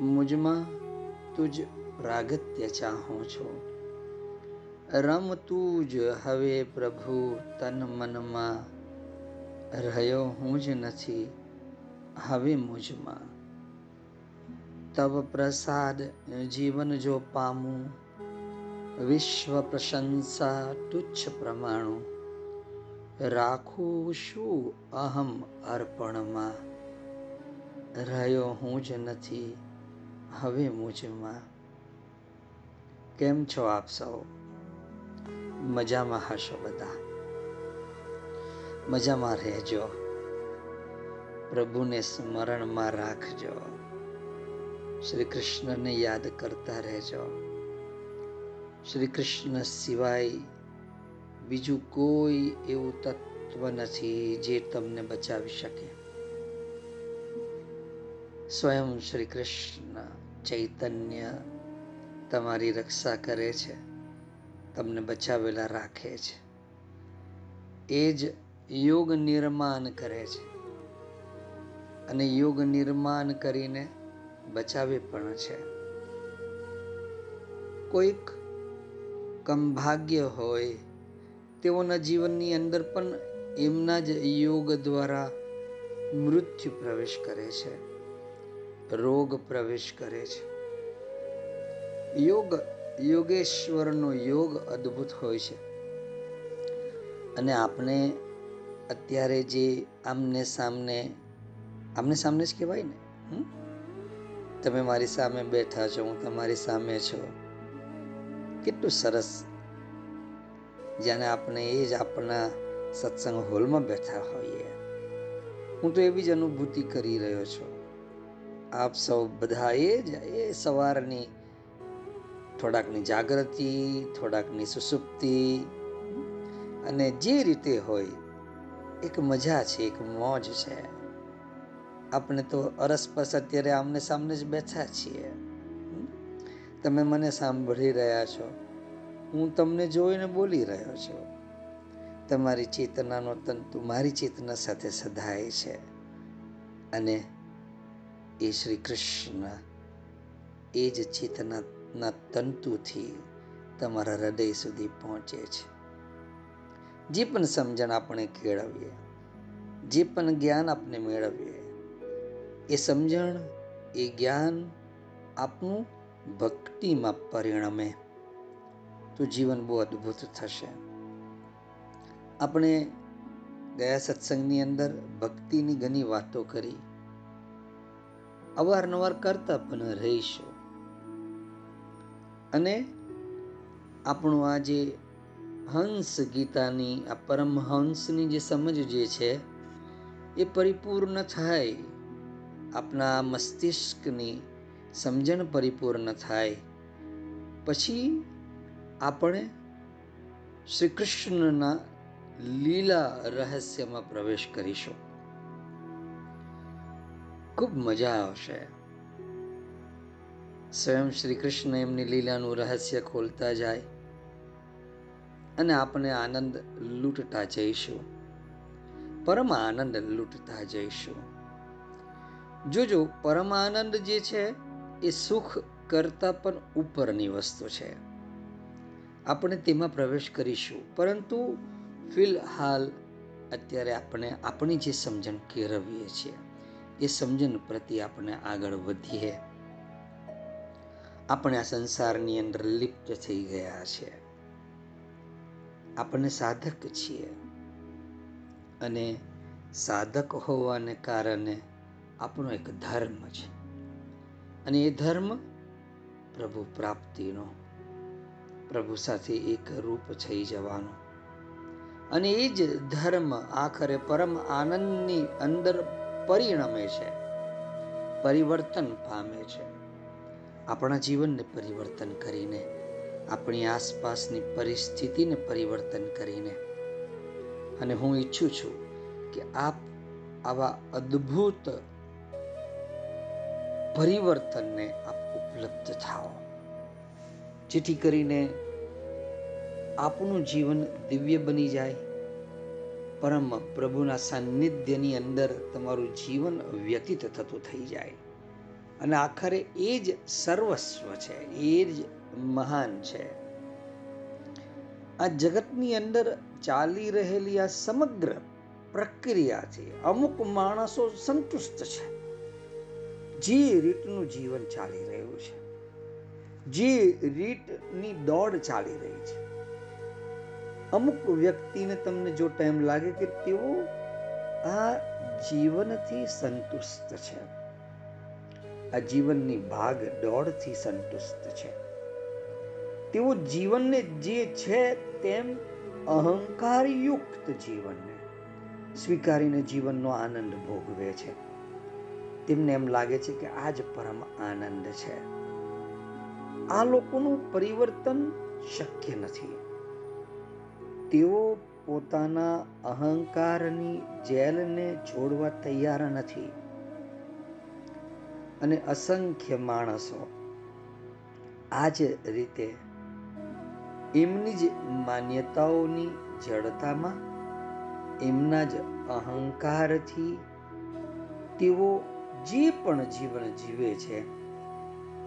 મુજમાં તુજ પ્રાગત્ય ચાહું છું. રમ તું જ હવે પ્રભુ તન મનમાં, રહ્યો હું જ નથી હવે મુજમાં. તવ પ્રસાદ જીવન જો પામું, વિશ્વ પ્રશંસા તુચ્છ પ્રમાણું. રાખું શું અહમ અર્પણમાં, રહ્યો હું જ નથી હવે મુજમાં કેમ છો આપ સૌ? મજામાં હશો બધા? મજામાં રહેજો. પ્રભુને સ્મરણમાં રાખજો. શ્રી કૃષ્ણને યાદ કરતા રહેજો. શ્રી કૃષ્ણ સિવાય બીજું કોઈ એવું તત્વ નથી જે તમને બચાવી શકે. સ્વયં શ્રી કૃષ્ણ ચૈતન્ય તમારી રક્ષા કરે છે, તમને બચાવેલા રાખે છે. એ જ યોગ નિર્માણ કરે છે. અને યોગ નિર્માણ કરીને બચાવે પણ છે. કોઈક કમભાગ્ય હોય, તેઓના જીવનની અંદર પણ એમના જ યોગ દ્વારા મૃત્યુ પ્રવેશ કરે છે. રોગ પ્રવેશ કરે છે. યોગ, યોગેશ્વરનો યોગ અદ્ભુત હોય છે. અને આપણે અત્યારે જે આમને સામને આમને સામને જ કહેવાય ને? તમે મારી સામે બેઠા છો, હું તમારી સામે છો. કેટલું સરસ. જાણે આપણે એ જ આપણા સત્સંગ હોલમાં બેઠા હોઈએ. હું તો એવી જ અનુભૂતિ કરી રહ્યો છું. આપ સૌ બધાએ જ એ સવારની થોડાકની જાગૃતિ, થોડાકની સુસુપ્તિ અને જે રીતે હોય, એક મજા છે, એક મોજ છે. આપણે તો અરસપરસ અત્યારે આમને સામને જ બેઠા છીએ. તમે મને સાંભળી રહ્યા છો. હું તમને જોઈને બોલી રહ્યો છું. તમારી ચેતનાનો તંતુ મારી ચેતના સાથે સધાય છે. અને એ શ્રી કૃષ્ણ એ જ ચેતનાના તંતુથી તમારા હૃદય સુધી પહોંચે છે. જે પણ સમજણ આપણે કેળવીએ, જે પણ જ્ઞાન આપણે મેળવીએ, એ સમજણ, એ જ્ઞાન આપનું ભક્તિમાં પરિણમે. તો જીવન બહુ અદ્ભુત થશે. આપણે ગયા સત્સંગની અંદર ભક્તિની ઘણી વાતો કરી. અવારનવાર કરતા પણ રહીશું. અને આપણું આ જે હંસ ગીતાની, આ પરમહંસની જે સમજ જે છે, એ પરિપૂર્ણ થાય. આપણા મસ્તિષ્કની સમજણ પરિપૂર્ણ થાય. પછી આપણે શ્રી કૃષ્ણના લીલા રહસ્યમાં પ્રવેશ કરીશું. ખૂબ મજા આવશે. સ્વયં શ્રી કૃષ્ણ એમની લીલાનું રહસ્ય ખોલતા જાય અને આપણે આનંદ લૂંટતા જઈશું. પરમ આનંદ લૂંટતા જઈશું. જોજો, પરમ આનંદ જે છે એ સુખ કરતા પણ ઉપરની વસ્તુ છે. આપણે તેમાં પ્રવેશ કરીશું. પરંતુ ફિલહાલ અત્યારે આપણે આપણી જે સમજણ કેળવીએ છીએ. એ સમજણ પ્રત્યે આપણે આગળ વધીએ. આપણે આ સંસારની અંદર લિપ્ત થઈ ગયા છે. આપણે સાધક છીએ. અને સાધક હોવાને કારણે આપણો એક ધર્મ છે. અને એ ધર્મ પ્રભુ પ્રાપ્તિનો, પ્રભુ સાથે એક રૂપ થઈ જવાનો. અને એ જ ધર્મ આખરે પરમ આનંદની અંદર પરિણમે છે. પરિવર્તન પામે છે. આપણા જીવનને પરિવર્તન કરીને, આપણી આસપાસની પરિસ્થિતિને પરિવર્તન કરીને. અને હું ઈચ્છું છું કે આપ આવા અદ્ભુત પરિવર્તનને આપ ઉપલબ્ધ થાઓ. જેથી કરીને આપનું જીવન દિવ્ય બની જાય પરમ પ્રભુના સાનિધ્યની અંદર તમારું જીવન વ્યતીત થતું થઈ જાય. અને આખરે એ જ સર્વસ્વ છે, એ જ મહાન છે. આ જગતની અંદર ચાલી રહેલી આ સમગ્ર પ્રક્રિયાથી અમુક માણસો સંતુષ્ટ છે. જે રીતનું જીવન ચાલી રહ્યું છે. જે રીતની દોડ ચાલી રહી છે. અમુક વ્યક્તિને તમને જો ટાઈમ લાગે કે તેઓ આ જીવનથી સંતુષ્ટ છે. આ જીવનની ભાગ દોડથી સંતુષ્ટ છે. તેઓ જીવનને જે છે તેમ અહંકારયુક્ત જીવનને સ્વીકારીને જીવનનો આનંદ ભોગવે છે. તેમને એમ લાગે છે કે આ જ પરમ આનંદ છે. આ લોકોનું પરિવર્તન શક્ય નથી. તેઓ પોતાના અહંકારની જેલને છોડવા તૈયાર નથી. અને અસંખ્ય માણસો આ જ રીતે એમની જ માન્યતાઓની જડતામાં, એમના જ અહંકારથી તેઓ જે પણ જીવન જીવે છે,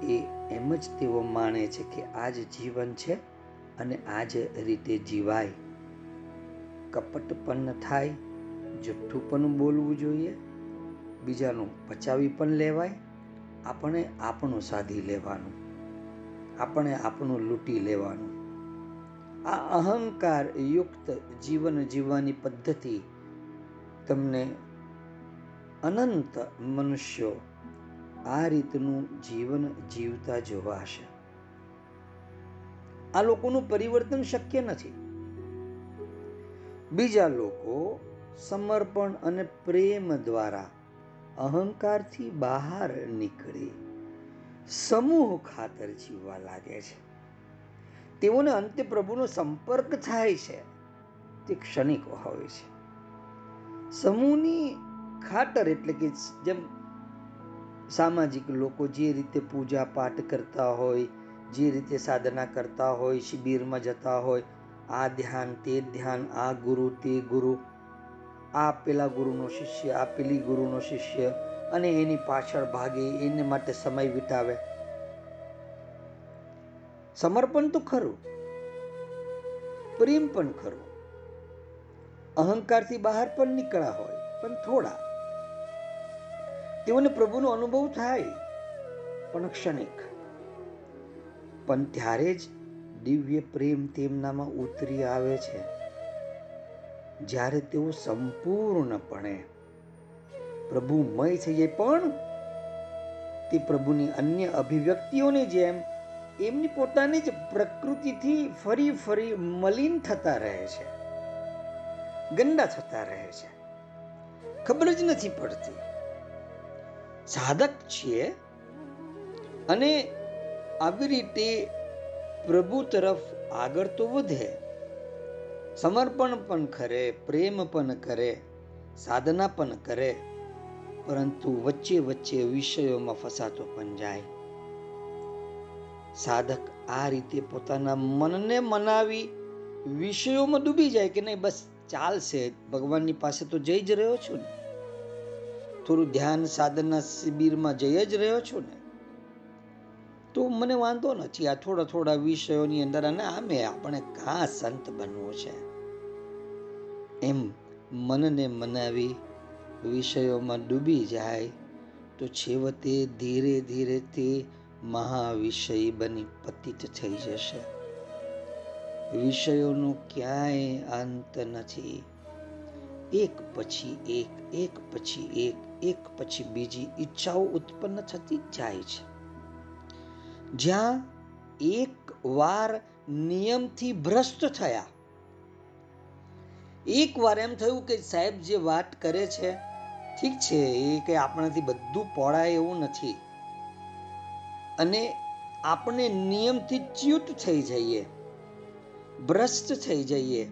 એ એમ જ તેઓ માને છે કે આ જ જીવન છે અને આ જ રીતે જીવાય. કપટ પણ થાય, જઠ્ઠું પણ બોલવું જોઈએ, બીજાનું પચાવી પણ લેવાય, આપણે આપણું સાધી લેવાનું, આપણે આપણું લૂંટી લેવાનું. આ અહંકાર યુક્ત જીવન જીવવાની પદ્ધતિ તમને અનંત મનુષ્યો આ રીતનું જીવન જીવતા જોવાશે આ લોકોનું પરિવર્તન શક્ય નથી. બીજા લોકો સમર્પણ અને પ્રેમ દ્વારા અહંકારથી બહાર નીકળી. સમૂહ ખાતર જીવવા લાગે છે. તેઓને અંતે પ્રભુનો સંપર્ક થાય છે. તે ક્ષણિક હોય છે. સમૂહની ખાતર એટલે કે જેમ સામાજિક લોકો જે રીતે પૂજા પાઠ કરતા હોય, જે રીતે સાધના કરતા હોય, શિબિરમાં જતા હોય આ ધ્યાન તે ધ્યાન, આ ગુરુ તે ગુરુ. આ પેલા ગુરુનો શિષ્ય, આ પેલી ગુરુનો શિષ્ય અને એની પાછળ ભાગે, એને માટે સમય વિતાવે. સમર્પણ તો ખરું, પ્રેમ પણ ખરું. અહંકારથી બહાર પણ નીકળ્યા હોય, પણ થોડા. તેઓને પ્રભુનો અનુભવ થાય, પણ ક્ષણિક. પણ ત્યારે જ દિવ્ય પ્રેમ તેમનામાં ઉતરી આવે છે. જ્યારે તેઓ સંપૂર્ણપણે પ્રભુમય થઈ જાય, પણ તે પ્રભુની અન્ય અભિવ્યક્તિઓની જેમ એમની પોતાની જ પ્રકૃતિથી ફરી ફરી મલિન થતા રહે છે. ગંદા થતા રહે છે. ખબર જ નથી પડતી. સાધક છીએ અને આવી રીતે પ્રભુ તરફ આગળ તો વધે. સમર્પણ પણ કરે, પ્રેમ પણ કરે, સાધના પણ કરે, પરંતુ વચ્ચે વચ્ચે વિષયોમાં ફસાતો પણ જાય. સાધક આ રીતે પોતાના મનને મનાવી વિષયોમાં ડૂબી જાય કે નહીં, બસ ચાલશે. ભગવાનની પાસે તો જઈ જ રહ્યો છું ને. થોડું ધ્યાન સાધના શિબિરમાં જઈ જ રહ્યો છું ને. તો મને વાંધો નથી. આ થોડા થોડા વિષયોની અંદર અને આમે આપણે કાં સંત બનવું છે. એમ મનને મનાવી વિષયોમાં ડૂબી જાય તો છેવટે ધીરે ધીરે તે મહાવિષય બની પતિત થઈ જશે. વિષયોનો ક્યાંય અંત નથી. એક પછી એક એક પછી એક એક પછી બીજી ઈચ્છાઓ ઉત્પન્ન થતી જાય છે. જ્યાં એક વાર નિયમથી ભ્રષ્ટ થયા. એક વાર એમ થયું કે સાહેબ જે વાત કરે છે, ઠીક છે, એ કંઈ આપણાથી બધું પડાય એવું નથી. અને આપણે નિયમથી ચ્યુત થઈ જઈએ, ભ્રષ્ટ થઈ જઈએ.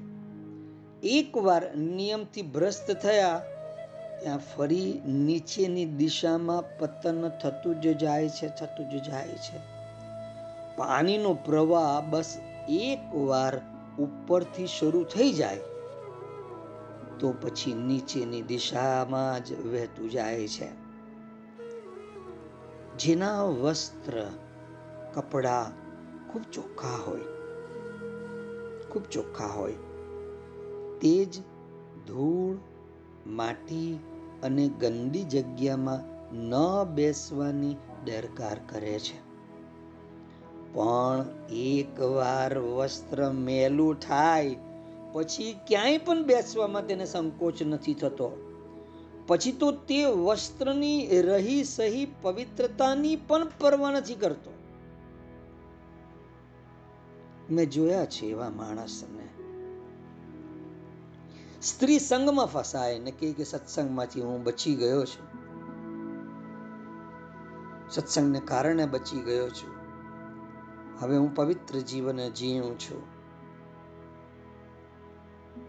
એકવાર નિયમથી ભ્રષ્ટ થયા, ત્યાં ફરી નીચેની દિશામાં પતન થતું જ જાય છે, થતું જ જાય છે. પાણીનો પ્રવાહ બસ એકવાર ઉપરથી શરૂ થઈ જાય, તો પછી નીચેની દિશામાં જ વહેતું જાય છે. જેના વસ્ત્ર, કપડા ખૂબ ચોખ્ખા હોય, ખૂબ ચોખ્ખા હોય. તે જ ધૂળ, માટી અને ગંદી જગ્યામાં ન બેસવાની દરકાર કરે છે. પણ એકવાર વસ્ત્ર મેલું થાય, પછી ક્યાંય પણ બેસવામાં તેને સંકોચ નથી થતો. પછી તો તે વસ્ત્રની રહી સહી પવિત્રતાની પણ પરવા નથી કરતો. મેં જોયા છે એવા માણસને. સ્ત્રી સંગમાં ફસાય ને કે સત્સંગમાંથી હું બચી ગયો છું. સત્સંગને કારણે બચી ગયો છું. હવે હું પવિત્ર જીવન જીણું છું.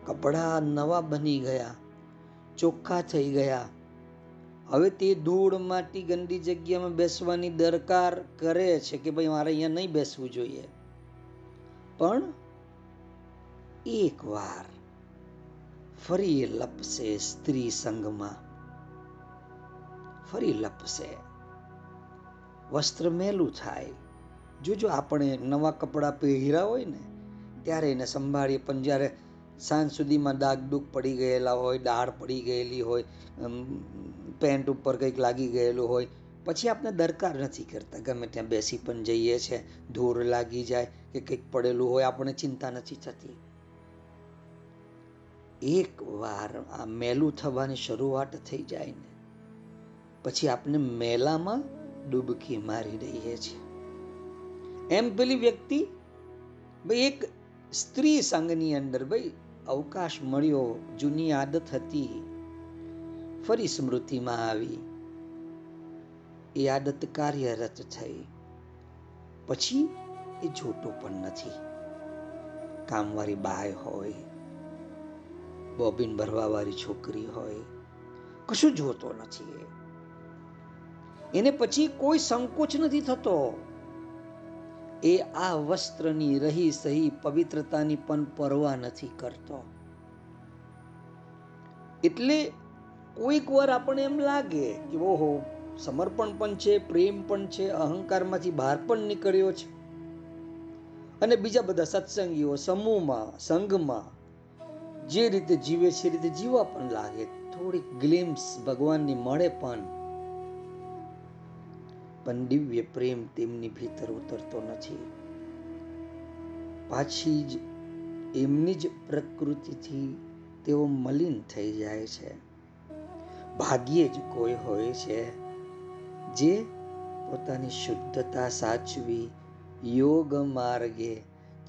કપડા નવા બની ગયા, ચોખ્ખા થઈ ગયા. હવે તે ધૂળ માટી ગંદી જગ્યામાં બેસવાની દરકાર કરે છે કે ભાઈ મારે અહીંયા નહીં બેસવું જોઈએ. પણ એક વાર ફરી લપસે સ્ત્રી સંઘમાં ફરી લપસે. વસ્ત્ર મેલું થાય. જો જો આપણે નવા કપડાં પહેર્યા હોય ને, ત્યારે એને સંભાળીએ. પણ જ્યારે સાંજ સુધીમાં દાગ દુગ પડી ગયેલા હોય દાળ પડી ગયેલી હોય પેન્ટ ઉપર કંઈક લાગી ગયેલું હોય, પછી આપણે દરકાર નથી કરતા. ગમે ત્યાં બેસી પણ જઈએ છે, ધૂળ લાગી જાય કે કંઈક પડેલું હોય, આપણે ચિંતા નથી થતી. એક વાર આ મેલું થવાની શરૂઆત થઈ જાય ને, પછી આપણે મેલામાં ડૂબકી મારી દઈએ છીએ. એમ પેલી વ્યક્તિ, ભાઈ એક સ્ત્રી સંઘની અંદર ભાઈ અવકાશ મળ્યો, જૂની આદત હતી. ફરી સ્મૃતિમાં આવી. એ આદત કાર્યરત થઈ. પછી એ જોતો પણ નથી. કામવાળી બાય હોય, બોબિન ભરવાવાળી છોકરી હોય, કશું જોતો નથી એને પછી કોઈ સંકોચ નથી થતો. એ આ વસ્ત્રની રહી સહી પવિત્રતાની પણ પરવા નથી કરતો. એટલે કોઈક વાર આપણને એમ લાગે કે, ઓહો, સમર્પણ પણ છે, પ્રેમ પણ છે, અહંકારમાંથી બહાર પણ નીકળ્યો છે. અને બીજા બધા સત્સંગીઓ સમૂહમાં, સંઘમાં જે રીતે જીવે છે રીતે જીવવા પણ લાગે. થોડીક ગ્લિમ્સ ભગવાનની મળે પણ પણ દિવ્ય પ્રેમ તેમની ભીતર ઉતરતો નથી. પાછી જ એમની જ પ્રકૃતિથી તેઓ મલિન થઈ જાય છે. ભાગ્યે જ કોઈ હોય છે જે પોતાની શુદ્ધતા સાચવી યોગ માર્ગે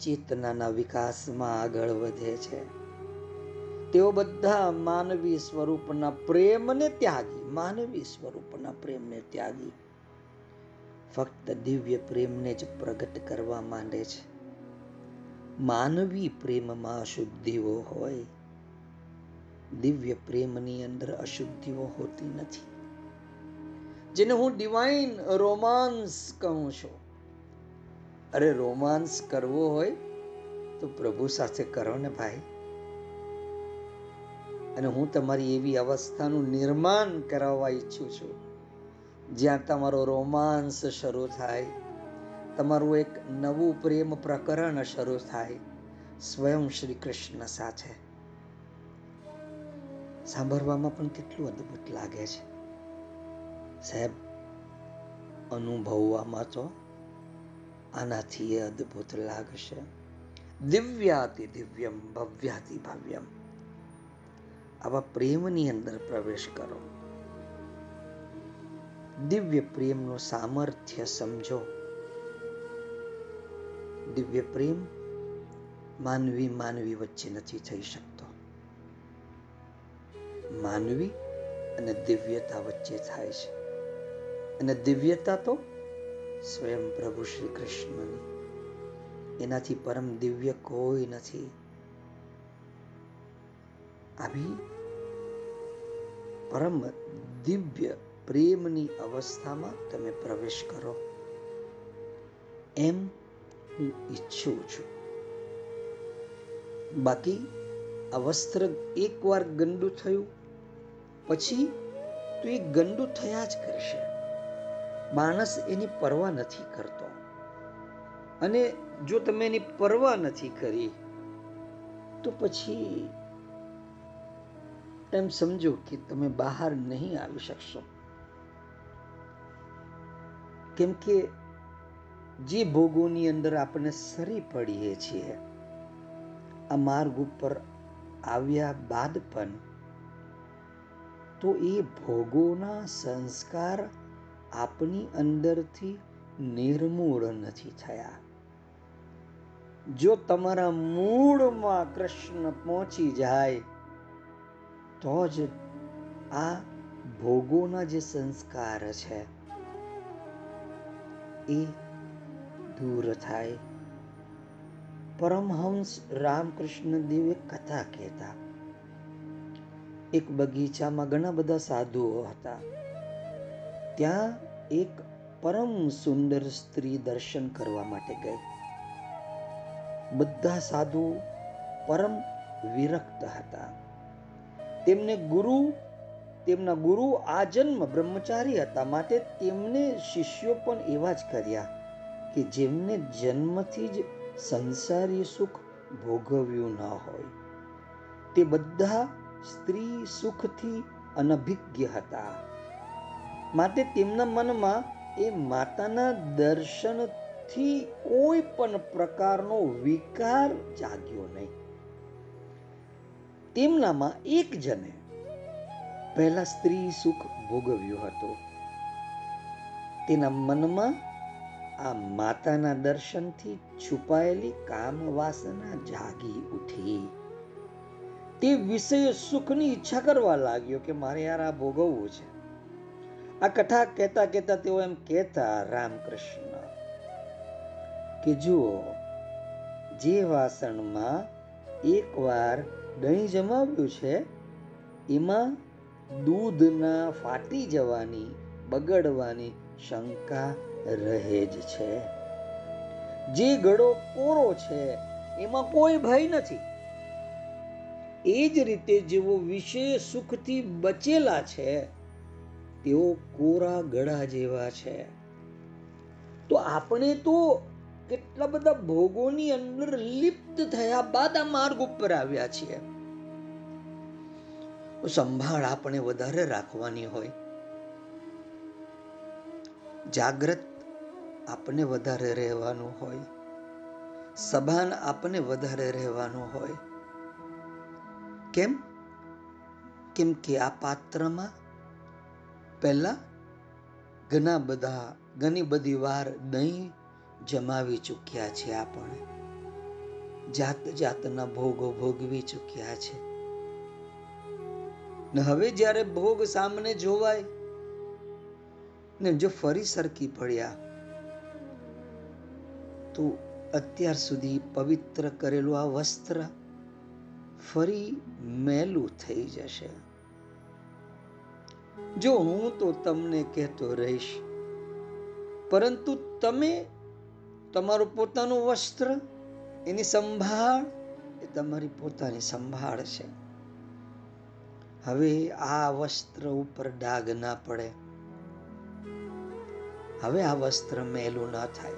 ચેતનાના વિકાસમાં આગળ વધે છે. તેઓ બધા માનવી સ્વરૂપના પ્રેમને ત્યાગી, માનવી સ્વરૂપના પ્રેમને ત્યાગી ફક્ત દિવ્ય પ્રેમને જ પ્રગટ કરવા માંડે છે. માનવી પ્રેમમાં અશુદ્ધિઓ હોય. દિવ્ય પ્રેમની અંદર અશુદ્ધિઓ હોતી નથી. જેને હું ડિવાઇન રોમાન્સ કહું છું. અરે રોમાન્સ કરવો હોય તો પ્રભુ સાથે કરો ને ભાઈ. અને હું તમારી એવી અવસ્થાનું નિર્માણ કરાવવા ઈચ્છું છું. જ્યાં તમારો રોમાન્સ શરૂ થાય, તમારું એક નવું પ્રેમ પ્રકરણ શરૂ થાય, સ્વયં શ્રી કૃષ્ણ સાથે. સાંભળવામાં પણ કેટલું અદ્ભુત લાગે છે. સાહેબ, અનુભવવામાં તો આનાથી એ અદ્ભુત લાગશે. દિવ્યાતિ દિવ્યમ ભવ્યાતિ ભવ્યમ. આવા પ્રેમની અંદર પ્રવેશ કરો. દિવ્ય પ્રેમનું સામર્થ્ય સમજો. દિવ્ય પ્રેમ માનવી માનવી વચ્ચે નથી થઈ શકતો. માનવી અને દિવ્યતા વચ્ચે થાય છે. અને દિવ્યતા તો સ્વયં પ્રભુ શ્રી કૃષ્ણની. એનાથી પરમ દિવ્ય કોઈ નથી. આવી પરમ દિવ્ય પ્રેમની અવસ્થામાં તમે પ્રવેશ કરો. એમ હું ઈચ્છું છું. બાકી આ વસ્ત્ર એકવાર ગંદુ થયું, પછી તો એ ગંદુ થયા જ કરશે. માણસ એની પરવા નથી કરતો. અને જો તમે એની પરવા નથી કરી, તો પછી એમ સમજો કે તમે બહાર નહીં આવી શકશો. કેમ કે જે ભોગોની અંદર આપણે સરી પડીએ છીએ, આ માર્ગ ઉપર આવ્યા બાદ પણ, તો એ ભોગોના સંસ્કાર આપની અંદરથી નિર્મૂળ નથી થયા. જો તમારા મૂળમાં કૃષ્ણ પહોંચી જાય, તો જ આ ભોગોના જે સંસ્કાર છે એ દૂર થાય. પરમહંસ રામકૃષ્ણ દેવે કથા કહેતા. એક બગીચામાં ઘણા બધા સાધુઓ હતા. ત્યાં એક પરમ સુંદર સ્ત્રી દર્શન કરવા માટે ગઈ. બધા સાધુ પરમ વિરક્ત હતા. તેમને ગુરુ તેમના ગુરુ આ જન્મ બ્રહ્મચારી હતા માટે તેમને શિષ્યો પણ એવા જ કર્યા કે જેમને જન્મથી જ સંસારી સુખ ભોગવ્યું ન હોય. તે બધા સ્ત્રી સુખથી અનભિજ્ઞ હતા. માટે તેમના મનમાં એ માતાના દર્શનથી કોઈ પણ પ્રકારનો વિકાર જાગ્યો નહીં. તેમનામાં એક જણે પહેલા સ્ત્રી સુખ ભોગવ્યું હતું. તેના મનમાં આ માતાના દર્શનથી છુપાયેલી કામ વાસના જાગી ઉઠી. તે વિષય સુખની ઈચ્છા કરવા લાગ્યો કે મારે યાર આ ભોગવવું છે. આ કથા કહેતા કહેતા તેઓ એમ કહેતા રામકૃષ્ણ કે જુઓ, જે વાસણમાં એકવાર દહીં જમાવ્યું છે, એમાં દૂધના ફાટી જવાની, બગડવાની શંકા રહે જ છે. જે ગળો કોરો છે, એમાં કોઈ ભય નથી. એ જ રીતે જેઓ વિષય સુખથી બચેલા છે, તેઓ કોરા ગળા જેવા છે. તો આપણે તો કેટલા બધા ભોગોની અંદર લિપ્ત થયા બાદ આ માર્ગ ઉપર આવ્યા છીએ. સંભાળ આપણે વધારે રાખવાની હોય. જાગ્રત આપણે વધારે રહેવાનું હોય. સભાન આપણે વધારે રહેવાનું હોય. કેમ? કેમ કે આ પાત્રમાં પહેલા ઘણા બધા, ઘણી બધી વાર દહીં જમાવી ચૂક્યા છે આપણે. જાત જાતના ભોગો ભોગવી ચૂક્યા છે. ને હવે જ્યારે ભોગ સામને જોવાય, ને જો ફરી સરકી પડ્યા, તો અત્યાર સુધી પવિત્ર કરેલું આ વસ્ત્ર ફરી મેલું થઈ જશે. જો હું તો તમને કહેતો રહીશ, પરંતુ તમે તમારું પોતાનું વસ્ત્ર, એની સંભાળ એ તમારી પોતાની સંભાળ છે. હવે આ વસ્ત્ર ઉપર ડાઘ ના પડે. હવે આ વસ્ત્ર મેલું ના થાય.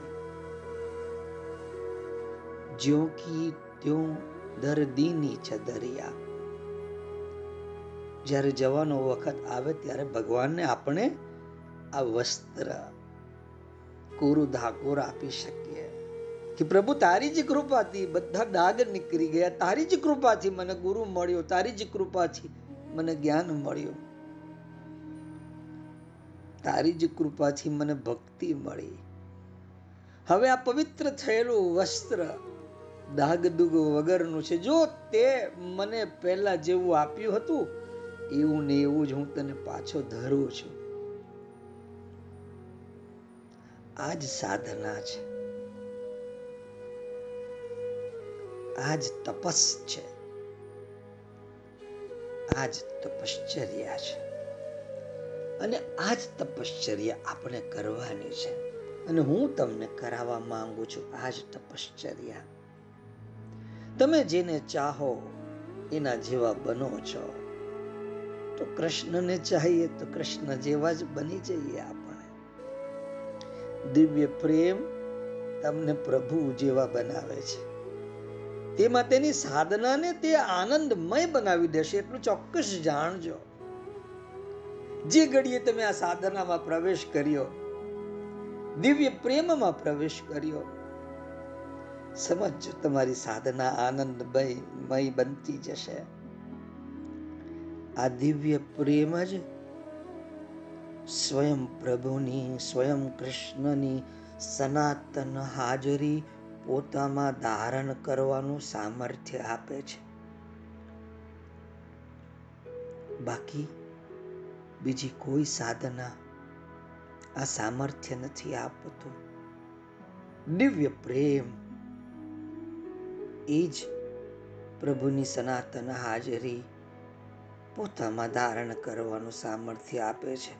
જ્યો કી ત્યો દર્દીની છે જ્યારે જવાનો વખત આવે ત્યારે ભગવાનને આપણે આ વસ્ત્ર કોરું ધાકોર આપી શકીએ. કે પ્રભુ, તારી જ કૃપાથી બધા ડાઘ નીકળી ગયા. તારી જ કૃપાથી મને ગુરુ મળ્યો. તારી જ કૃપાથી મને જ્ઞાન મળ્યું. તારી જ કૃપાથી મને ભક્તિ મળી. હવે આ પવિત્ર થયેલું વસ્ત્ર દાગ દુગ વગરનું છે. જો તે મને પહેલા જેવું આપ્યું હતું, એવું ને એવું જ હું તને પાછો ધરું છું. આ જ સાધના છે. આ જ તપસ છે. આ તપશ્ચર્યા છે. અને આ તપશ્ચર્યા આપણે કરવાની છે. અને હું તમને કરાવવા માંગુ છું આ તપશ્ચર્યા. તમે જેને ચાહો એના જેવા બનો છો. તો કૃષ્ણને ચાહીએ તો કૃષ્ણ જેવા જ બની જઈએ આપણે. દિવ્ય પ્રેમ તમને પ્રભુ જેવા બનાવે છે. તેમાં તેની સાધનાને તે આનંદમય બનાવી દેશે એટલું ચોક્કસ જાણજો. જે ઘડીએ તમે આ સાધનામાં પ્રવેશ કર્યો, દિવ્ય પ્રેમમાં પ્રવેશ કર્યો સમજો તમારી સાધના આનંદમય બનતી જશે. આ દિવ્ય પ્રેમ જ સ્વયં પ્રભુની, સ્વયં કૃષ્ણની સનાતન હાજરી પોતામાં ધારણ કરવાનું સામર્થ્ય આપે છે. બાકી બીજી કોઈ સાધના આ સામર્થ્ય નથી આપતું. દિવ્ય પ્રેમ એ જ પ્રભુની સનાતન હાજરી પોતામાં ધારણ કરવાનું સામર્થ્ય આપે છે.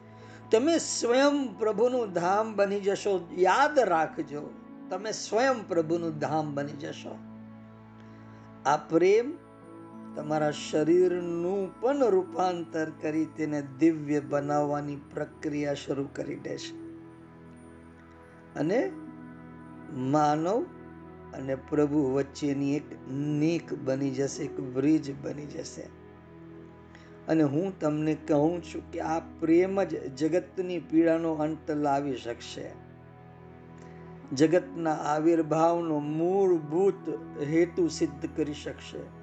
તમે સ્વયં પ્રભુનું ધામ બની જશો. યાદ રાખજો. તમે સ્વયં પ્રભુનું ધામ બની જશો. આ પ્રેમ તમારા શરીરનું પણ રૂપાંતર કરી તેને દિવ્ય બનાવવાની પ્રક્રિયા શરૂ કરી દેશે અને માનવ અને પ્રભુ વચ્ચેની એક નીક બની જશે, એક બ્રિજ બની જશે. અને હું તમને કહું છું કે આ પ્રેમ જ જગતની પીડાનો અંત લાવી શકશે. જગતના આવિર્ભાવનો મૂળભૂત હેતુ સિદ્ધ કરી શકશે.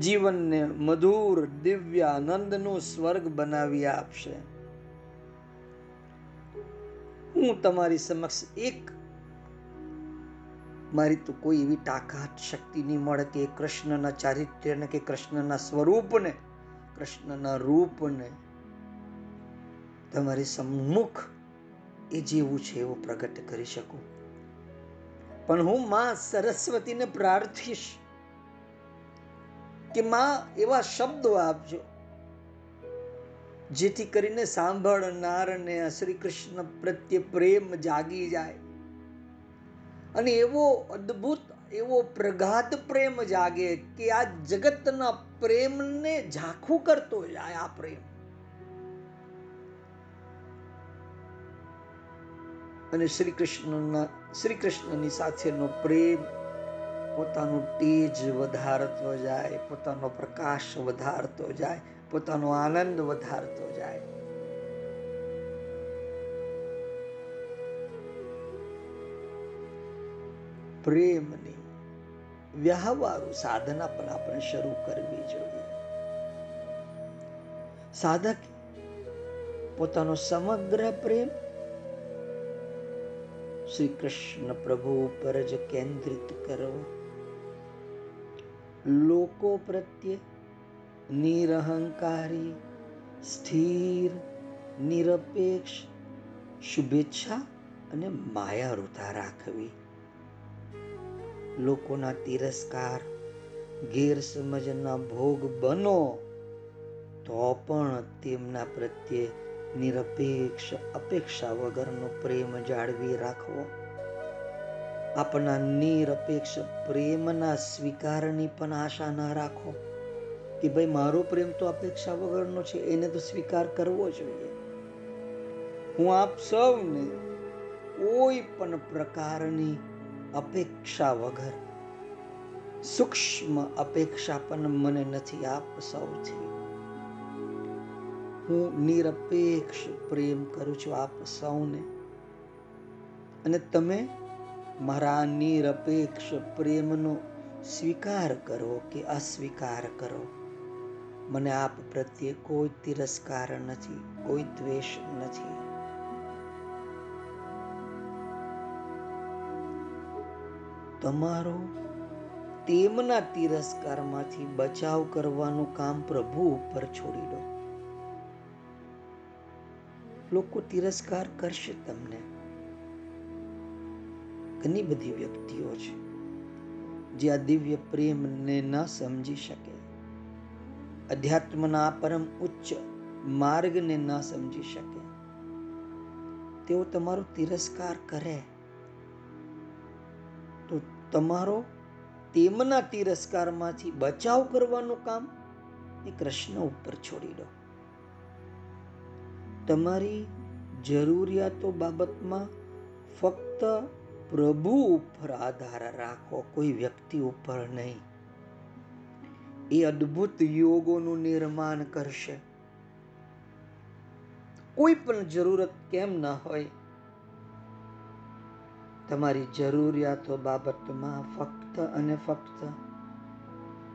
જીવનને મધુર, દિવ્ય, આનંદનો સ્વર્ગ બનાવી આપશે. હું તમારી સમક્ષ એક, મારી તો કોઈ એવી તાકાત, શક્તિ નહીં મળે કે કૃષ્ણના ચારિત્ર્યને કે કૃષ્ણના સ્વરૂપને, કૃષ્ણના રૂપને તમારી સમ્મુખ એ જેવું છે એવું પ્રગટ કરી શકું. પણ હું માં સરસ્વતીને પ્રાર્થીશ કે માં એવા શબ્દો આપજો, જેથી કરીને સાંભળનારને શ્રી કૃષ્ણ પ્રત્યે પ્રેમ જાગી જાય અને એવો અદ્ભુત, એવો પ્રગાઢ પ્રેમ જાગે કે આ જગતના પ્રેમને ઝાંખું કરતો જાય આ પ્રેમ. અને શ્રી કૃષ્ણના શ્રી કૃષ્ણની સાથેનો પ્રેમ, પોતાનો તેજ વધારતો જાય, પોતાનો પ્રકાશ વધારતો જાય, પોતાનો આનંદ વધારતો જાય. પ્રેમની વ્યવહારુ સાધના પણ આપણે શરૂ કરવી જોઈએ. સાધક પોતાનો સમગ્ર પ્રેમ શ્રી કૃષ્ણ પ્રભુ ઉપર જ કેન્દ્રિત કરો. લોકો પ્રત્યે નિરહંકારી, સ્થિર, નિરપેક્ષ, શુભેચ્છા અને માયારૂતા રાખવી. લોકોના તિરસ્કાર, ગેરસમજના ભોગ બનો તો પણ તેમના પ્રત્યે નિરપેક્ષ અપેક્ષા વગરનો પ્રેમ જાળવી રાખવો. આપણા નિરપેક્ષ પ્રેમના સ્વીકારની પણ આશા ન રાખો કે ભાઈ મારો પ્રેમ તો અપેક્ષા વગરનો છે, એને તો સ્વીકાર કરવો જોઈએ. હું આપ સૌને કોઈ પણ પ્રકારની અપેક્ષા વગર સૂક્ષ્મ અપેક્ષા પણ મને નથી આપ સૌથી હું નિરપેક્ષ પ્રેમ કરું છું આપ સૌને. અને તમે મારા નિરપેક્ષ પ્રેમનો સ્વીકાર કરો કે અસ્વીકાર કરો. મને આપ પ્રત્યે કોઈ તિરસ્કાર નથી, કોઈ દ્વેષ નથી. તમારો તેમના તિરસ્કારમાંથી બચાવ કરવાનું કામ પ્રભુ ઉપર છોડી દો. લોકો તિરસ્કાર કરશે તમને. ઘણી બધી વ્યક્તિઓ છે જે આ દિવ્ય પ્રેમને ન સમજી શકે. અધ્યાત્મના પરમ ઉચ્ચ માર્ગને ન સમજી શકે. તેઓ તમારો તિરસ્કાર કરે. તો તમારો તેમના તિરસ્કારમાંથી બચાવ કરવાનું કામ એ કૃષ્ણ ઉપર છોડી દો. તમારી જરૂરિયાતો બાબતમાં ફક્ત પ્રભુ ઉપર આધાર રાખો, કોઈ વ્યક્તિ ઉપર નહીં. એ અદ્ભુત યોગોનું નિર્માણ કરશે. કોઈ પણ જરૂરત કેમ ન હોય, તમારી જરૂરિયાતો બાબતમાં ફક્ત અને ફક્ત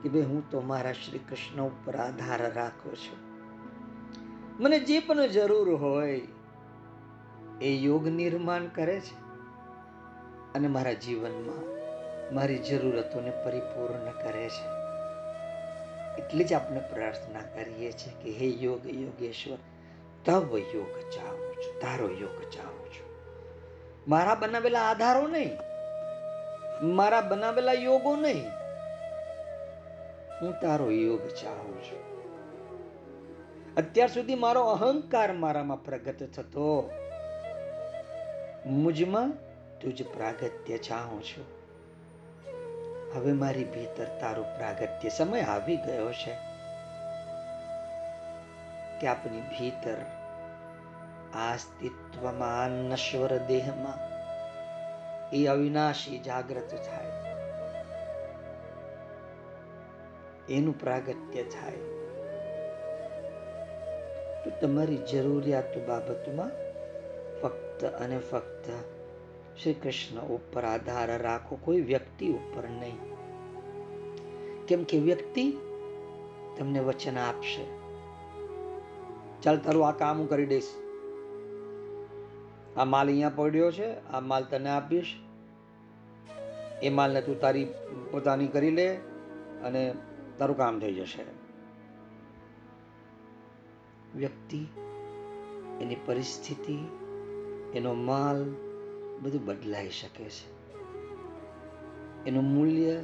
કે ભાઈ હું તો મારા શ્રી કૃષ્ણ ઉપર આધાર રાખું છું. મને જે પણ જરૂર હોય એ યોગ નિર્માણ કરે છે અને મારા જીવનમાં મારી જરૂરતોને પરિપૂર્ણ કરે છે. એટલે જ આપણે પ્રાર્થના કરીએ છીએ કે હે યોગ યોગેશ્વર, તવ યોગ ચાહું છું, તારો યોગ ચાહું છું. મારા બનાવેલા આધારો નહીં, મારા બનાવેલા યોગો નહીં, હું તારો યોગ ચાહું છું. અત્યાર સુધી મારો અહંકાર મારામાં પ્રગટ થતો. મુજમાં તુજ પ્રાગત્ય ચાહું છું. હવે મારી ભીતર તારું પ્રાગત્ય સમય આવી ગયો છે કે આપની ભીતર આ અસ્તિત્વમાં નશ્વર દેહમાં એ અવિનાશી જાગ્રત થાય. એનું પ્રાગત્ય થાય. તમારી જરૂરિયાત બાબતમાં ફક્ત અને ફક્ત શ્રી કૃષ્ણ ઉપર આધાર રાખો, કોઈ વ્યક્તિ ઉપર નહીં. કેમ કે વ્યક્તિ તમને વચન આપશે. ચાલ તારું આ કામ હું કરી દઈશ. આ માલ અહીંયા પડ્યો છે, આ માલ તને આપીશ. એ માલને તું તારી પોતાની કરી લે અને તારું કામ થઈ જશે. વ્યક્તિ, એની પરિસ્થિતિ, એનો માલ બધું બદલાઈ શકે છે. એનું મૂલ્ય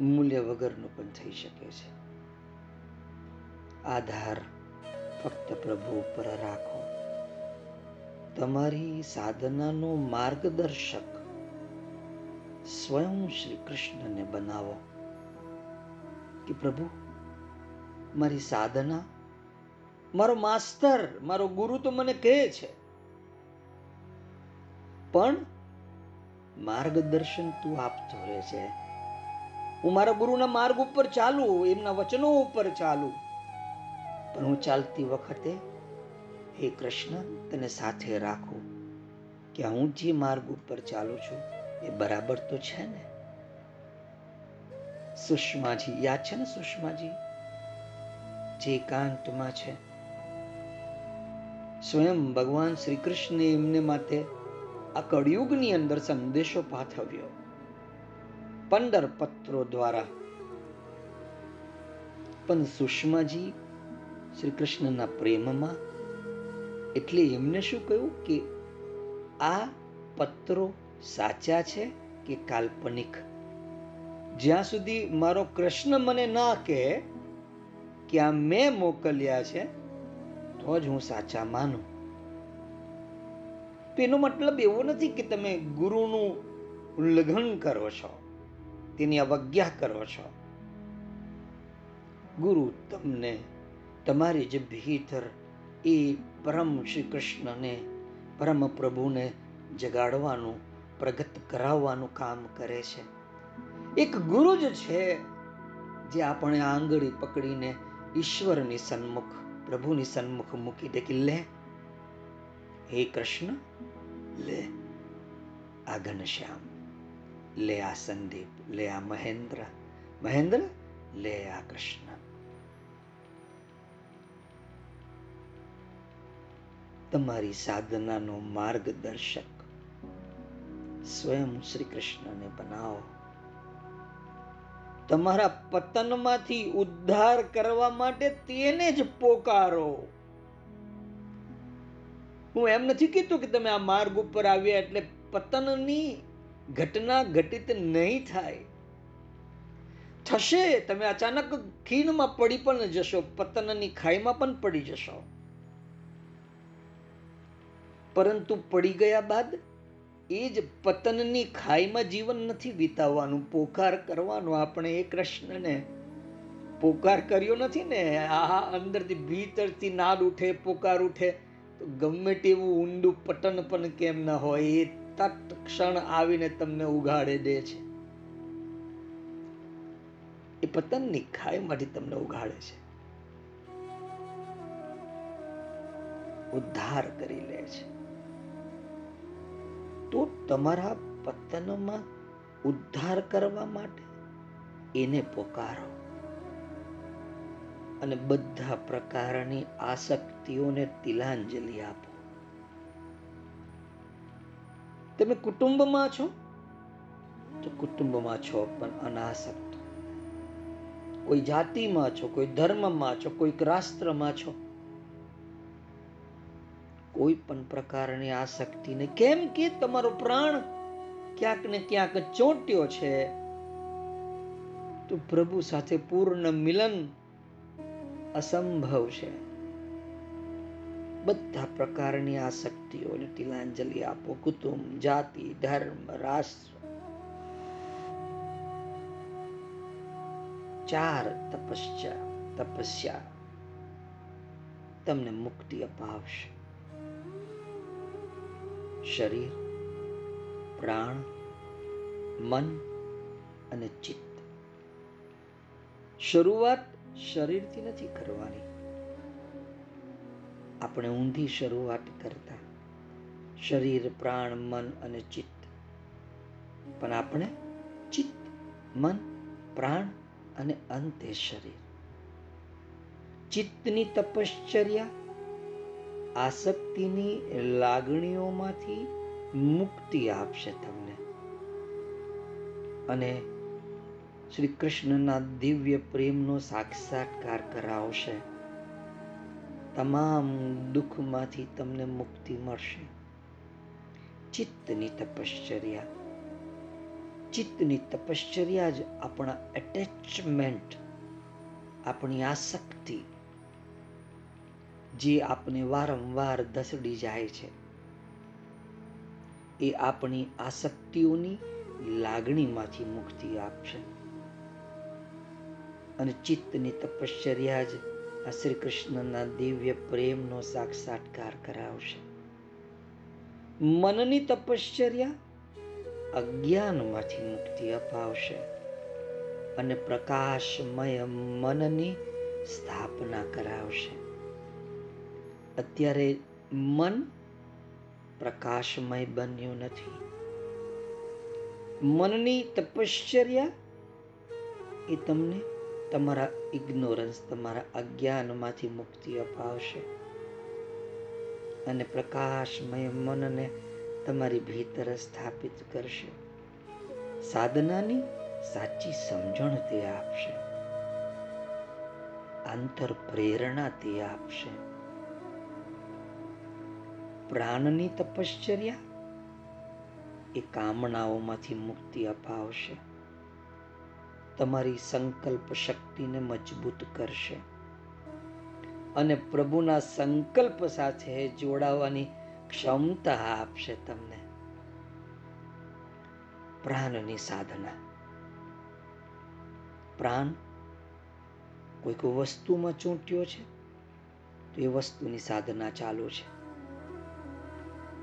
મૂલ્ય વગરનું પણ થઈ શકે છે. આધાર ફક્ત પ્રભુ ઉપર રાખો. તમારી સાધનાનો માર્ગદર્શક સ્વયં શ્રી કૃષ્ણને બનાવો. કે પ્રભુ, મારી સાધના મારો માસ્તર, મારો ગુરુ તો મને કહે છે. પણ માર્ગદર્શન તું આપતો રહે છે. હું મારા ગુરુના માર્ગ ઉપર ચાલું, એમના વચનો ઉપર ચાલું. પણ હું ચાલતી વખતે હે કૃષ્ણ, તને સાથે રાખું. કે હું જે માર્ગ ઉપર ચાલું છું, એ બરાબર તો છે ને? સુષ્માજી, યાદ છે ને સુષ્માજી? જે એકાંતમાં છે. સ્વયં ભગવાન શ્રી કૃષ્ણે એમને માટે આ કળિયુગની અંદર સંદેશો પાઠવ્યો. પંદર પત્રો દ્વારા. પણ સુષ્માજી શ્રી કૃષ્ણના પ્રેમમાં એટલે એમને શું કહ્યું કે આ પત્રો સાચા છે કે કાલ્પનિક? જ્યાં સુધી મારો કૃષ્ણ મને ના કહે કે આ મેં મોકલ્યા છે તો જ હું સાચા માનું. તો એનો મતલબ એવો નથી કે તમે ગુરુનું ઉલ્લંઘન કરો છો, તેની અવજ્ઞા કરો છો. ગુરુ તમને તમારી જે ભીતર એ પરમ શ્રી કૃષ્ણને પરમ પ્રભુને જગાડવાનું, પ્રગટ કરાવવાનું કામ કરે છે. એક ગુરુ જ છે જે આપણે આંગળી પકડીને ઈશ્વરની સન્મુખ પ્રભુની સન્મુખ મૂકી દે કે લે. હે કૃષ્ણ, લે. આ ઘનશ્યામ, લે આ સંદીપ, લે આ મહેન્દ્ર. મહેન્દ્ર, લે આ કૃષ્ણ. તમારી સાધનાનો માર્ગદર્શક સ્વયં શ્રી કૃષ્ણને બનાવો. તમારા પતનમાંથી ઉદ્ધાર કરવા માટે તેને જ પોકારો. હું એમ નથી કીધું કે તમે આ માર્ગ ઉપર આવ્યા એટલે પતનની ઘટના ઘટિત નહીં થાય. થશે, તમે અચાનક ખીણમાં પડી પણ જશો, પતનની ખાઈમાં પણ પડી જશો. પરંતુ પડી ગયા બાદ એ જ પતનની ખાઈમાં જીવન નથી વિતાવવાનું. પોકાર કરવાનો આપણે એ કૃષ્ણને. પોકાર કર્યો નથી ને આ અંદરથી ભીતરથી નાદ ઉઠે, પોકાર ઉઠે. તો ગમે તેવું ઊંડું પતન પણ કેમ ન હોય, એ તત ક્ષણ આવીને તમને ઉઘાડે દે છે. એ પતનની ખાઈમાંથી તમને ઉઘાડે છે. ઉદ્ધાર કરી લે છે. તો તમારા પતનમાં ઉદ્ધાર કરવા માટે એને પોકારો. અને બધા પ્રકારની આસક્તિઓને તિલાંજલિ આપો. તમે કુટુંબમાં છો? તો કુટુંબમાં છો, પણ અનાસક્ત. કોઈ જાતિમાં છો, કોઈ ધર્મમાં છો, કોઈક રાષ્ટ્રમાં છો કોઈ પણ પ્રકારની આસક્તિને કેમ કે તમારો પ્રાણ ક્યાંક ને ક્યાંક ચોંટ્યો છે? તો પ્રભુ સાથે પૂર્ણ મિલન અસંભવ છે. બધા પ્રકારની આસક્તિઓને તિલાંજલિ આપો, કુટુંબ, જાતિ, ધર્મ, રાષ્ટ્ર. ચાર તપસ્યા તપસ્યા તમને મુક્તિ અપાવશે. શરીર, પ્રાણ, મન અને ચિત્ત. શરૂઆત શરીરથી નથી કરવાની. આપણે ઊંધી શરૂઆત કરતા શરીર, પ્રાણ, મન અને ચિત્ત. પણ આપણે ચિત્ત, મન, પ્રાણ અને અંતે શરીર. ચિત્તની તપશ્ચર્યા આસક્તિની લાગણીઓમાંથી મુક્તિ આપશે તમને. અને શ્રી કૃષ્ણના દિવ્ય પ્રેમનો સાક્ષાત્કાર કરાવશે. તમામ દુઃખમાંથી તમને મુક્તિ મળશે. ચિત્તની તપશ્ચર્યા. ચિત્તની તપશ્ચર્યા જ આપણા એટેચમેન્ટ આપણી આસક્તિ જે આપને વારંવાર ધસડી જાય છે. એ આપણી આસક્તિઓની લાગણીમાંથી મુક્તિ આપશે. અને ચિત્તની તપશ્ચર્યા જ આ શ્રી કૃષ્ણના દિવ્ય પ્રેમનો સાક્ષાત્કાર કરાવશે. મનની તપશ્ચર્યા અજ્ઞાનમાંથી મુક્તિ અપાવશે અને પ્રકાશમય મનની સ્થાપના કરાવશે. અત્યારે મન પ્રકાશમય બન્યું નથી. મનની તપશ્ચર્યા એ તમને તમારા ઇગ્નોરન્સ તમારા અજ્ઞાનમાંથી મુક્તિ અપાવશે. અને પ્રકાશમય મનને તમારી ભીતર સ્થાપિત કરશે. સાધનાની સાચી સમજણ તે આપશે. આંતર પ્રેરણા તે આપશે. પ્રાણની તપશ્ચર્યા એ કામનાઓમાંથી મુક્તિ અપાવશે. તમારી સંકલ્પ શક્તિને મજબૂત કરશે. અને પ્રભુના સંકલ્પ સાથે જોડાવાની ક્ષમતા આપશે તમને. પ્રાણની સાધના. પ્રાણ કોઈક વસ્તુમાં ચૂંટ્યો છે, તો એ વસ્તુની સાધના ચાલુ છે.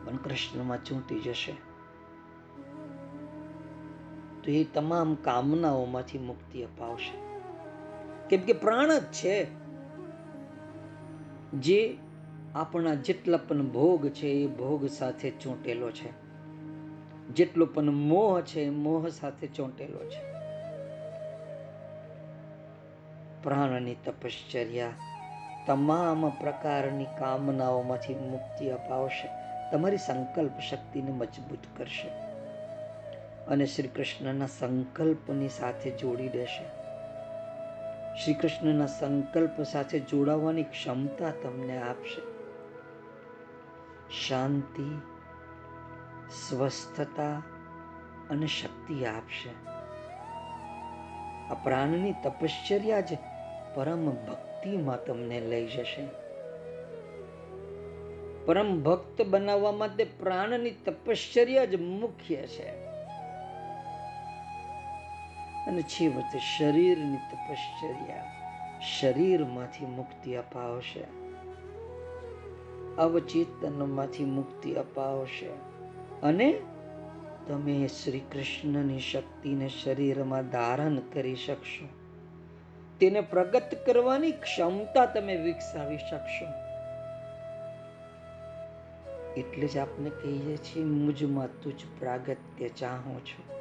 મન કૃષ્ણમાં ચૂંટી જશે. તો એ તમામ કામનાઓમાંથી મુક્તિ અપાવશે. કેમ કે પ્રાણ જ છે જે આપણા જેટલા પણ ભોગ છે એ ભોગ સાથે ચોંટેલો છે. જેટલો પણ મોહ છે મોહ સાથે ચોંટેલો છે. પ્રાણની તપશ્ચર્યા તમામ પ્રકારની કામનાઓમાંથી મુક્તિ અપાવશે. તમારી સંકલ્પ શક્તિને મજબૂત કરશે અને શ્રી કૃષ્ણના સંકલ્પની સાથે જોડી દેશે. શ્રી કૃષ્ણના સંકલ્પ સાથે જોડાવાની ક્ષમતા તમને આપશે. શાંતિ, સ્વસ્થતા અને શક્તિ આપશે. આ પ્રાણની તપશ્ચર્યા જ પરમ ભક્તિમાં તમને લઈ જશે. પરમ ભક્ત બનાવવા માટે પ્રાણની તપશ્ચર્યા જ મુખ્ય છે. અને છેવટે શરીરની તપશ્ચર્યા શરીરમાંથી મુક્તિ અપાવશે. અવચેતનમાંથી મુક્તિ અપાવશે. અને તમે શ્રી કૃષ્ણની શક્તિને શરીરમાં ધારણ કરી શકશો. તેને પ્રગટ કરવાની ક્ષમતા તમે વિકસાવી શકશો. એટલે જ આપણે કહીએ છીએ મુજમાં તુજ પ્રાગત્ય ચાહું છું.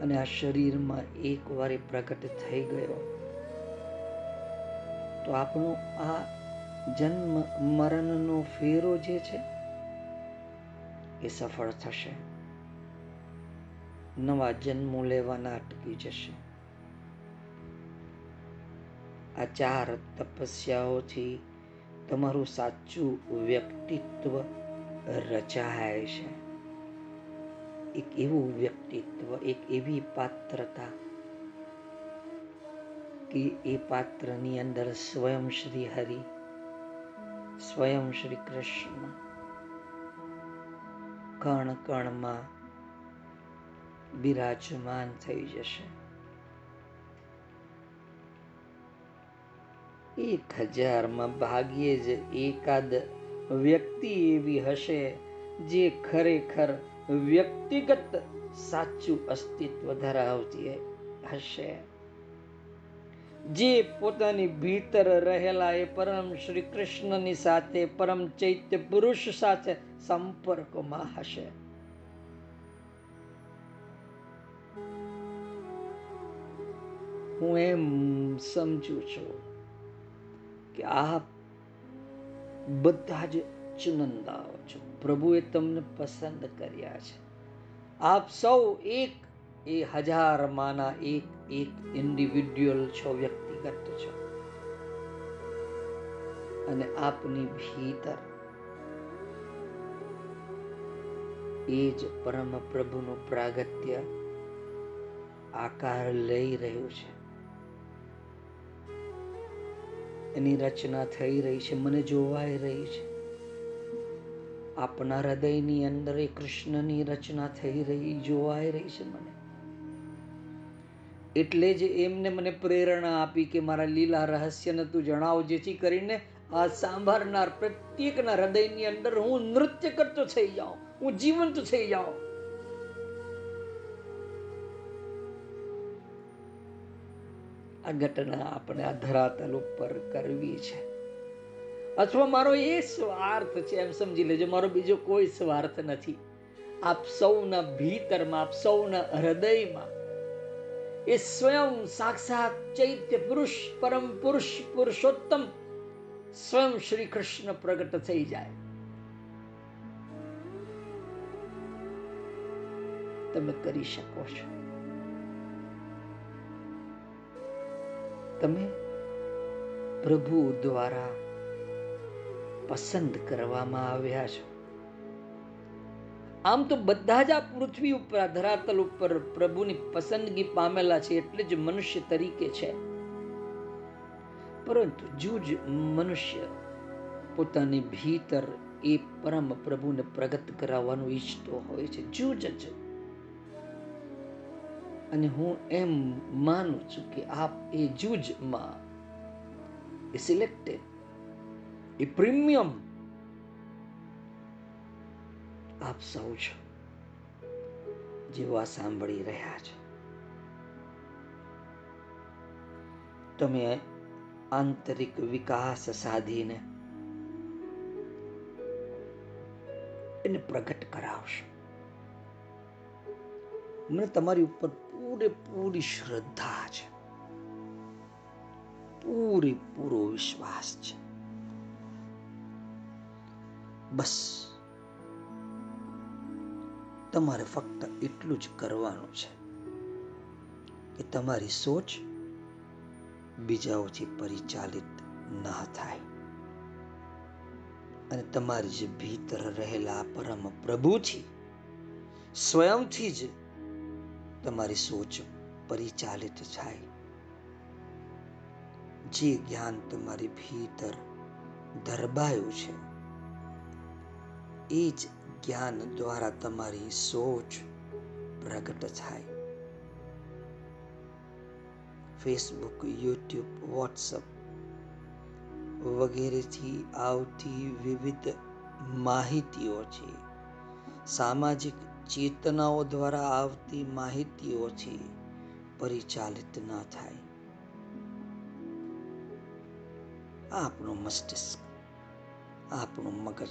અને આ શરીરમાં એકવાર એ પ્રગટ થઈ ગયો. તો આપણો આ જન્મ મરણનો ફેરો જે છે, એ સફળ થશે. નવા જન્મો લેવાના અટકી જશે. આ ચાર તપસ્યાઓથી તમારું સાચું વ્યક્તિત્વ રચાય છે. એક એવું વ્યક્તિત્વ, એક એવી પાત્રતા કે એ પાત્રની અંદર સ્વયં શ્રી હરિ, સ્વયં શ્રી કૃષ્ણ કણ કણમાં બિરાજમાન થઈ જશે. એક હજારમાં ભાગ્યે જ એકાદ વ્યક્તિ એવી હશે જે ખરેખર વ્યક્તિગત સાચું અસ્તિત્વ ધરાવતી હશે. જે પોતાની ભીતર રહેલા એ પરમ શ્રી કૃષ્ણની સાથે પરમ ચૈત્ય પુરુષ સાથે સંપર્કમાં હશે. હું એમ સમજુ છું કે આપ બધા જ ચુનંદાઓ છો. પ્રભુએ તમને પસંદ કર્યા છે. આપ સૌ એક એ હજાર માના એક એક ઇન્ડિવિડ્યુઅલ છો, વ્યક્તિગત છો. અને આપની ભીતર એ જ પરમ પ્રભુનું પ્રાગત્ય આકાર લઈ રહ્યું છે. એની રચના થઈ રહી છે, મને જોવાઈ રહી છે. આપના હૃદયની અંદર એ કૃષ્ણની રચના થઈ રહી, જોવાઈ રહી છે મને. એટલે જ એમને મને પ્રેરણા આપી કે મારા લીલા રહસ્યને તું જણાવ, જેથી કરીને આ સાંભળનાર પ્રત્યેકના હૃદયની અંદર હું નૃત્ય કરતો થઈ જાઉં, હું જીવંત થઈ જાઉં. આ ઘટના આપણે આ ધરાતલ ઉપર કરવી છે. અથવા મારો એ સ્વાર્થ છે, એમ સમજી લેજો, મારો બીજો કોઈ સ્વાર્થ નથી. આપ સૌના ભીતરમાં, આપ સૌના હૃદયમાં એ સ્વયં સાક્ષાત ચૈત્ય પુરુષ, પરમ પુરુષ, પુરુષોત્તમ સ્વયં શ્રી કૃષ્ણ પ્રગટ થઈ જાય. તમે કરી શકો છો. તમે પ્રભુ દ્વારા પસંદ કરવામાં આવ્યા છો. આમ તો બધા જ આ પૃથ્વી ઉપર ધરાતલ ઉપર પ્રભુની પસંદગી પામેલા છે એટલે જ મનુષ્ય તરીકે છે. પરંતુ જૂજ મનુષ્ય પોતાની ભીતર એ પરમ પ્રભુને પ્રગટ કરાવવાનું ઈચ્છતો હોય છે. જૂજ જ અને હું એમ માનું છું કે આપ એ જૂજમાં, એ સિલેક્ટેડ એ પ્રીમિયમ આપ સૌ છો આ સાંભળી રહ્યા છો. તમે આંતરિક વિકાસ સાધીને એને પ્રગટ કરાવશો. મને તમારી ઉપર પૂરેપૂરી શ્રદ્ધા છે પૂરેપૂરો વિશ્વાસ છે બસ તમારે ફક્ત એટલું જ કરવાનું છે કે તમારી સોચ બીજાઓથી પરિચાલિત ના થાય. અને તમારી જે ભીતર રહેલા પરમ પ્રભુથી સ્વયંથી જ તમારી સોચ પરિચાલિત થાય. જે જ્ઞાન તમારી ભીતર ધરબાયું છે, એ જ જ્ઞાન દ્વારા તમારી સોચ પ્રગટ થાય. ફેસબુક યુટ્યુબ વોટ્સઅપ વગેરેથી આવતી વિવિધ માહિતીઓ છે. સામાજિક ચેતનાઓ દ્વારા આવતી માહિતીઓથી પરિચાલિત ન થાય. આપણું મસ્તિષ્ક આપણું મગજ.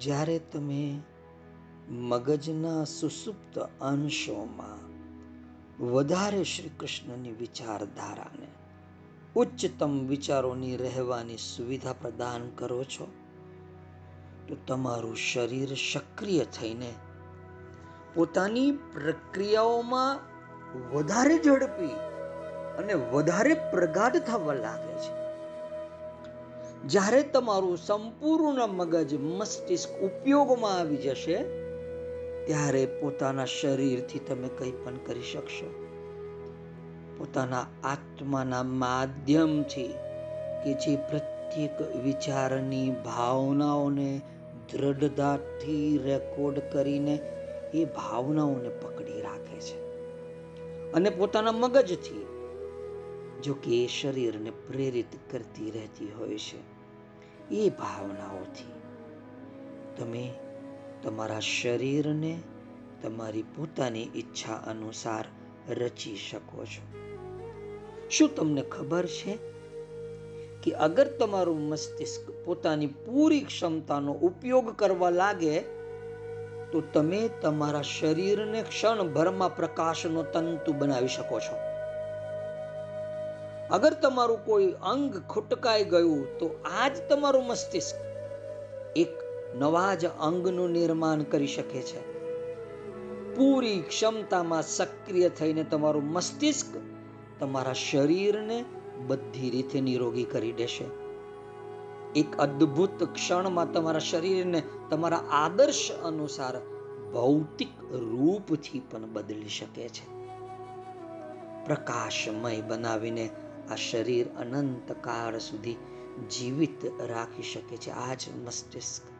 જ્યારે તમે મગજના સુસુપ્ત અંશોમાં વધારે શ્રી કૃષ્ણની વિચારધારાને ઉચ્ચતમ વિચારોની રહેવાની સુવિધા પ્રદાન કરો છો? તો તમારું શરીર સક્રિય થઈને પોતાની પ્રક્રિયાઓમાં વધારે ઝડપી અને વધારે પ્રગાઢ થવા લાગે છે. જ્યારે તમારું સંપૂર્ણ મગજ મસ્તિષ્ક ઉપયોગમાં આવી જશે, ત્યારે પોતાના શરીરથી તમે કંઈ પણ કરી શકશો. પોતાના આત્માના માધ્યમથી કે જે પ્રત્યેક વિચારની ભાવનાઓને દ્રઢતાથી રેકોર્ડ કરીને એ ભાવનાઓને પકડી રાખે છે. અને પોતાના મગજથી જો કે એ શરીરને પ્રેરિત કરતી રહેતી હોય છે, એ ભાવનાઓથી. તમે તમારા શરીરને તમારી પોતાની ઈચ્છા અનુસાર રચી શકો છો. શું તમને ખબર છે કે અગર તમારું મસ્તિષ્ક પોતાની પૂરી ક્ષમતાનો ઉપયોગ કરવા લાગે, તો તમે તમારા શરીરને ક્ષણભરમાં પ્રકાશનો તંતુ બનાવી શકો છો. અગર તમારું કોઈ અંગ ખુટકાઈ ગયું, તો આજ તમારું મસ્તિષ્ક એક નવા જ અંગનું નિર્માણ કરી શકે છે. પૂરી ક્ષમતામાં સક્રિય થઈને તમારું મસ્તિષ્ક તમારા શરીરને બધી રીતે નિરોગી કરી દેશે. એક અદ્ભુત ક્ષણમાં તમારા શરીરને તમારા આદર્શ અનુસાર ભૌતિક રૂપથી પણ બદલી શકે છે. પ્રકાશમય બનાવીને આ શરીર અનંત કાળ સુધી જીવિત રાખી શકે છે. આ જ મસ્તિષ્ક.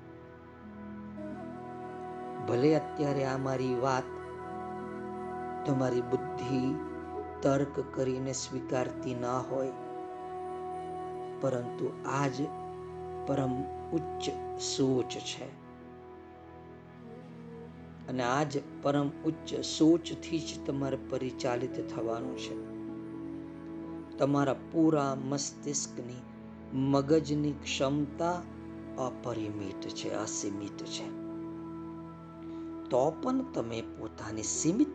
ભલે અત્યારે આ મારી વાત તમારી બુદ્ધિ તર્ક કરીને સ્વીકારતી ન હોય, પરંતુ આજ પરમ ઉચ્ચ સોચ છે. અને આજ પરમ ઉચ્ચ સોચથી જ તમારે પરિચાલિત થવાનું છે. તમારા પૂરા મસ્તિષ્કની મગજની ક્ષમતા અપરિમિત છે, અસીમિત છે. તો પણ તમે પોતાની સીમિત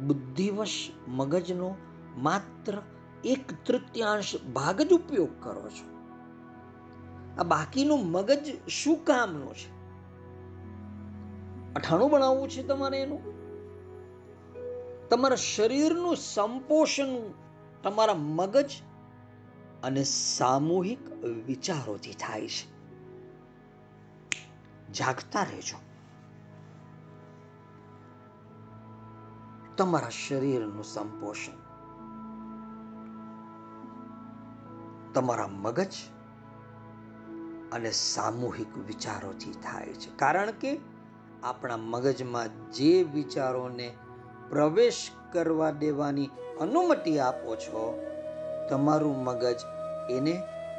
બુદ્ધિવશ મગજનો માત્ર એક તૃતીયાંશ ભાગ જ ઉપયોગ કરો છો. આ બાકીનું મગજ શું કામનું છે? અઠાણું બનાવવું છે તમારે એનું? તમારા શરીરનું સંપોષણ તમારા મગજ અને સામૂહિક વિચારોથી થાય છે. જાગતા રહેજો. તમારા શરીરનું સંપોષણ તમારા મગજ અને સામૂહિક વિચારોથી થાય છે કારણ કે આપણા મગજમાં જે વિચારોને પ્રવેશ કરવા દેવાની અનુમતિ આપો છો તમારું મગજ એને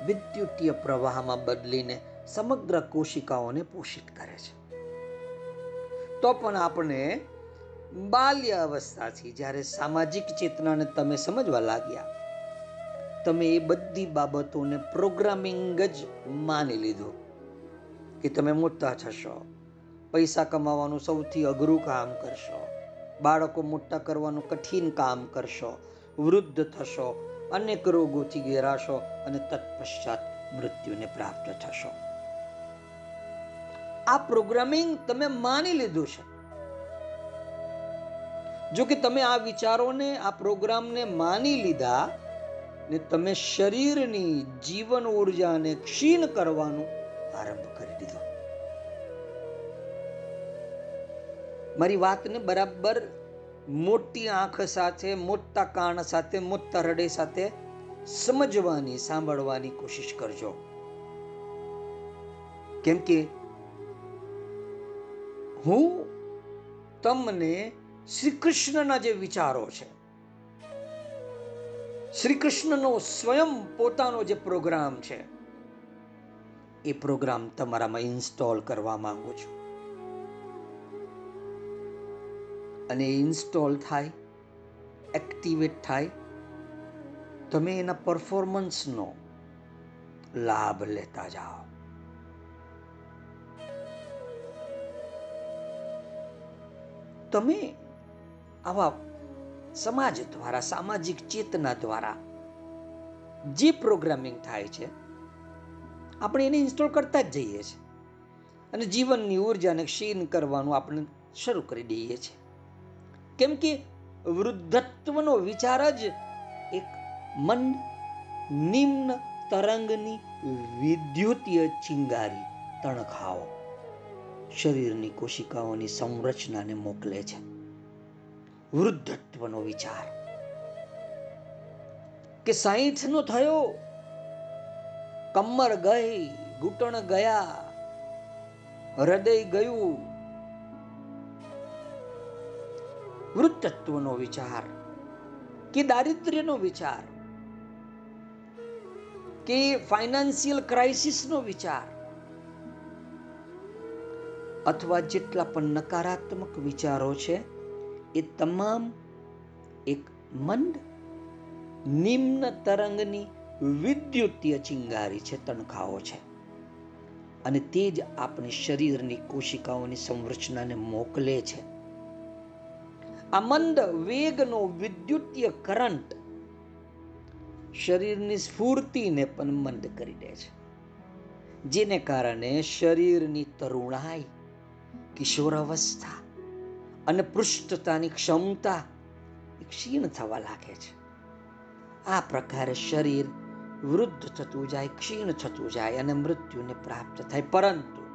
વિદ્યુતીય પ્રવાહમાં બદલીને સમગ્ર કોશિકાઓને પોષિત કરે છે તો પણ આપણે બાલ્ય અવસ્થાથી જ્યારે સામાજિક ચેતનાને તમે સમજવા લાગ્યા, તમે એ બધી બાબતોને પ્રોગ્રામિંગ જ માની લીધું કે તમે મોટા થશો, પૈસા કમાવાનું સૌથી અઘરું કામ કરશો, બાળકો મોટા કરવાનું કઠિન કામ કરશો, વૃદ્ધ થશો, અનેક રોગોથી ઘેરાશો અને તત્પશ્ચાત મૃત્યુને પ્રાપ્ત થશો. આ પ્રોગ્રામિંગ તમે માની લીધું છે. જો કે તમે આ વિચારોને, આ પ્રોગ્રામને માની લીધા ને તમે શરીરની જીવન ઉર્જાને ક્ષીણ કરવાનું આરંભ કરી દીધો. મારી વાતને બરાબર મોટી આંખ સાથે, મોટા કાન સાથે, મોટા હૃદય સાથે સમજવાની, સાંભળવાની કોશિશ કરજો. કેમ કે હું તમને શ્રી કૃષ્ણના જે વિચારો છે. શ્રી કૃષ્ણનો સ્વયં પોતાનો જે પ્રોગ્રામ છે, એ પ્રોગ્રામ તમારામાં ઇન્સ્ટોલ કરવા માંગુ છું. અને ઇન્સ્ટોલ થાય, એક્ટિવેટ થાય, તમે એના પરફોર્મન્સનો લાભ લેતા જાઓ. તમે આવા સમાજ દ્વારા, સામાજિક ચેતના દ્વારા જે પ્રોગ્રામિંગ થાય છે, આપણે એને ઇન્સ્ટોલ કરતા જ જઈએ છીએ. અને જીવનની ઉર્જાને ક્ષીણ કરવાનું આપણે શરૂ કરી દઈએ છીએ. કેમ કે વૃદ્ધત્વનો વિચાર જ એક મન નિમ્ન તરંગની વિદ્યુતીય ચિંગારી તણખાઓ શરીરની કોશિકાઓની સંરચનાને મોકલે છે. વૃદ્ધત્વનો વિચાર કે સાહીઠ નો થયો, કમર ગઈ, ઘૂંટણ ગયા, હૃદય ગયું. વૃદ્ધત્વનો વિચાર કે દારિદ્ર્યનો વિચાર કે ફાઇનાન્શિયલ ક્રાઇસિસનો વિચાર અથવા જેટલા પણ નકારાત્મક વિચારો છે એ તમામ એક મંદ, નિમ્ન તરંગની વિદ્યુતીય ચિંગારી છે, તણખાઓ છે. અને તે જ આપણી શરીરની કોશિકાઓની સંરચનાને મોકલે છે. આ મંદ વેગનો વિદ્યુતીય કરંટ શરીરની સ્ફૂર્તિને પણ મંદ કરી દે છે. જેને કારણે શરીરની તરુણાઈ, કિશોરાવસ્થા અને પૃષ્ઠતાની ક્ષમતા ક્ષીણ થવા લાગે છે. આ પ્રકારે શરીર વૃદ્ધ થતું જાય, ક્ષીણ થતું જાય અને મૃત્યુને પ્રાપ્ત થાય. પરંતુ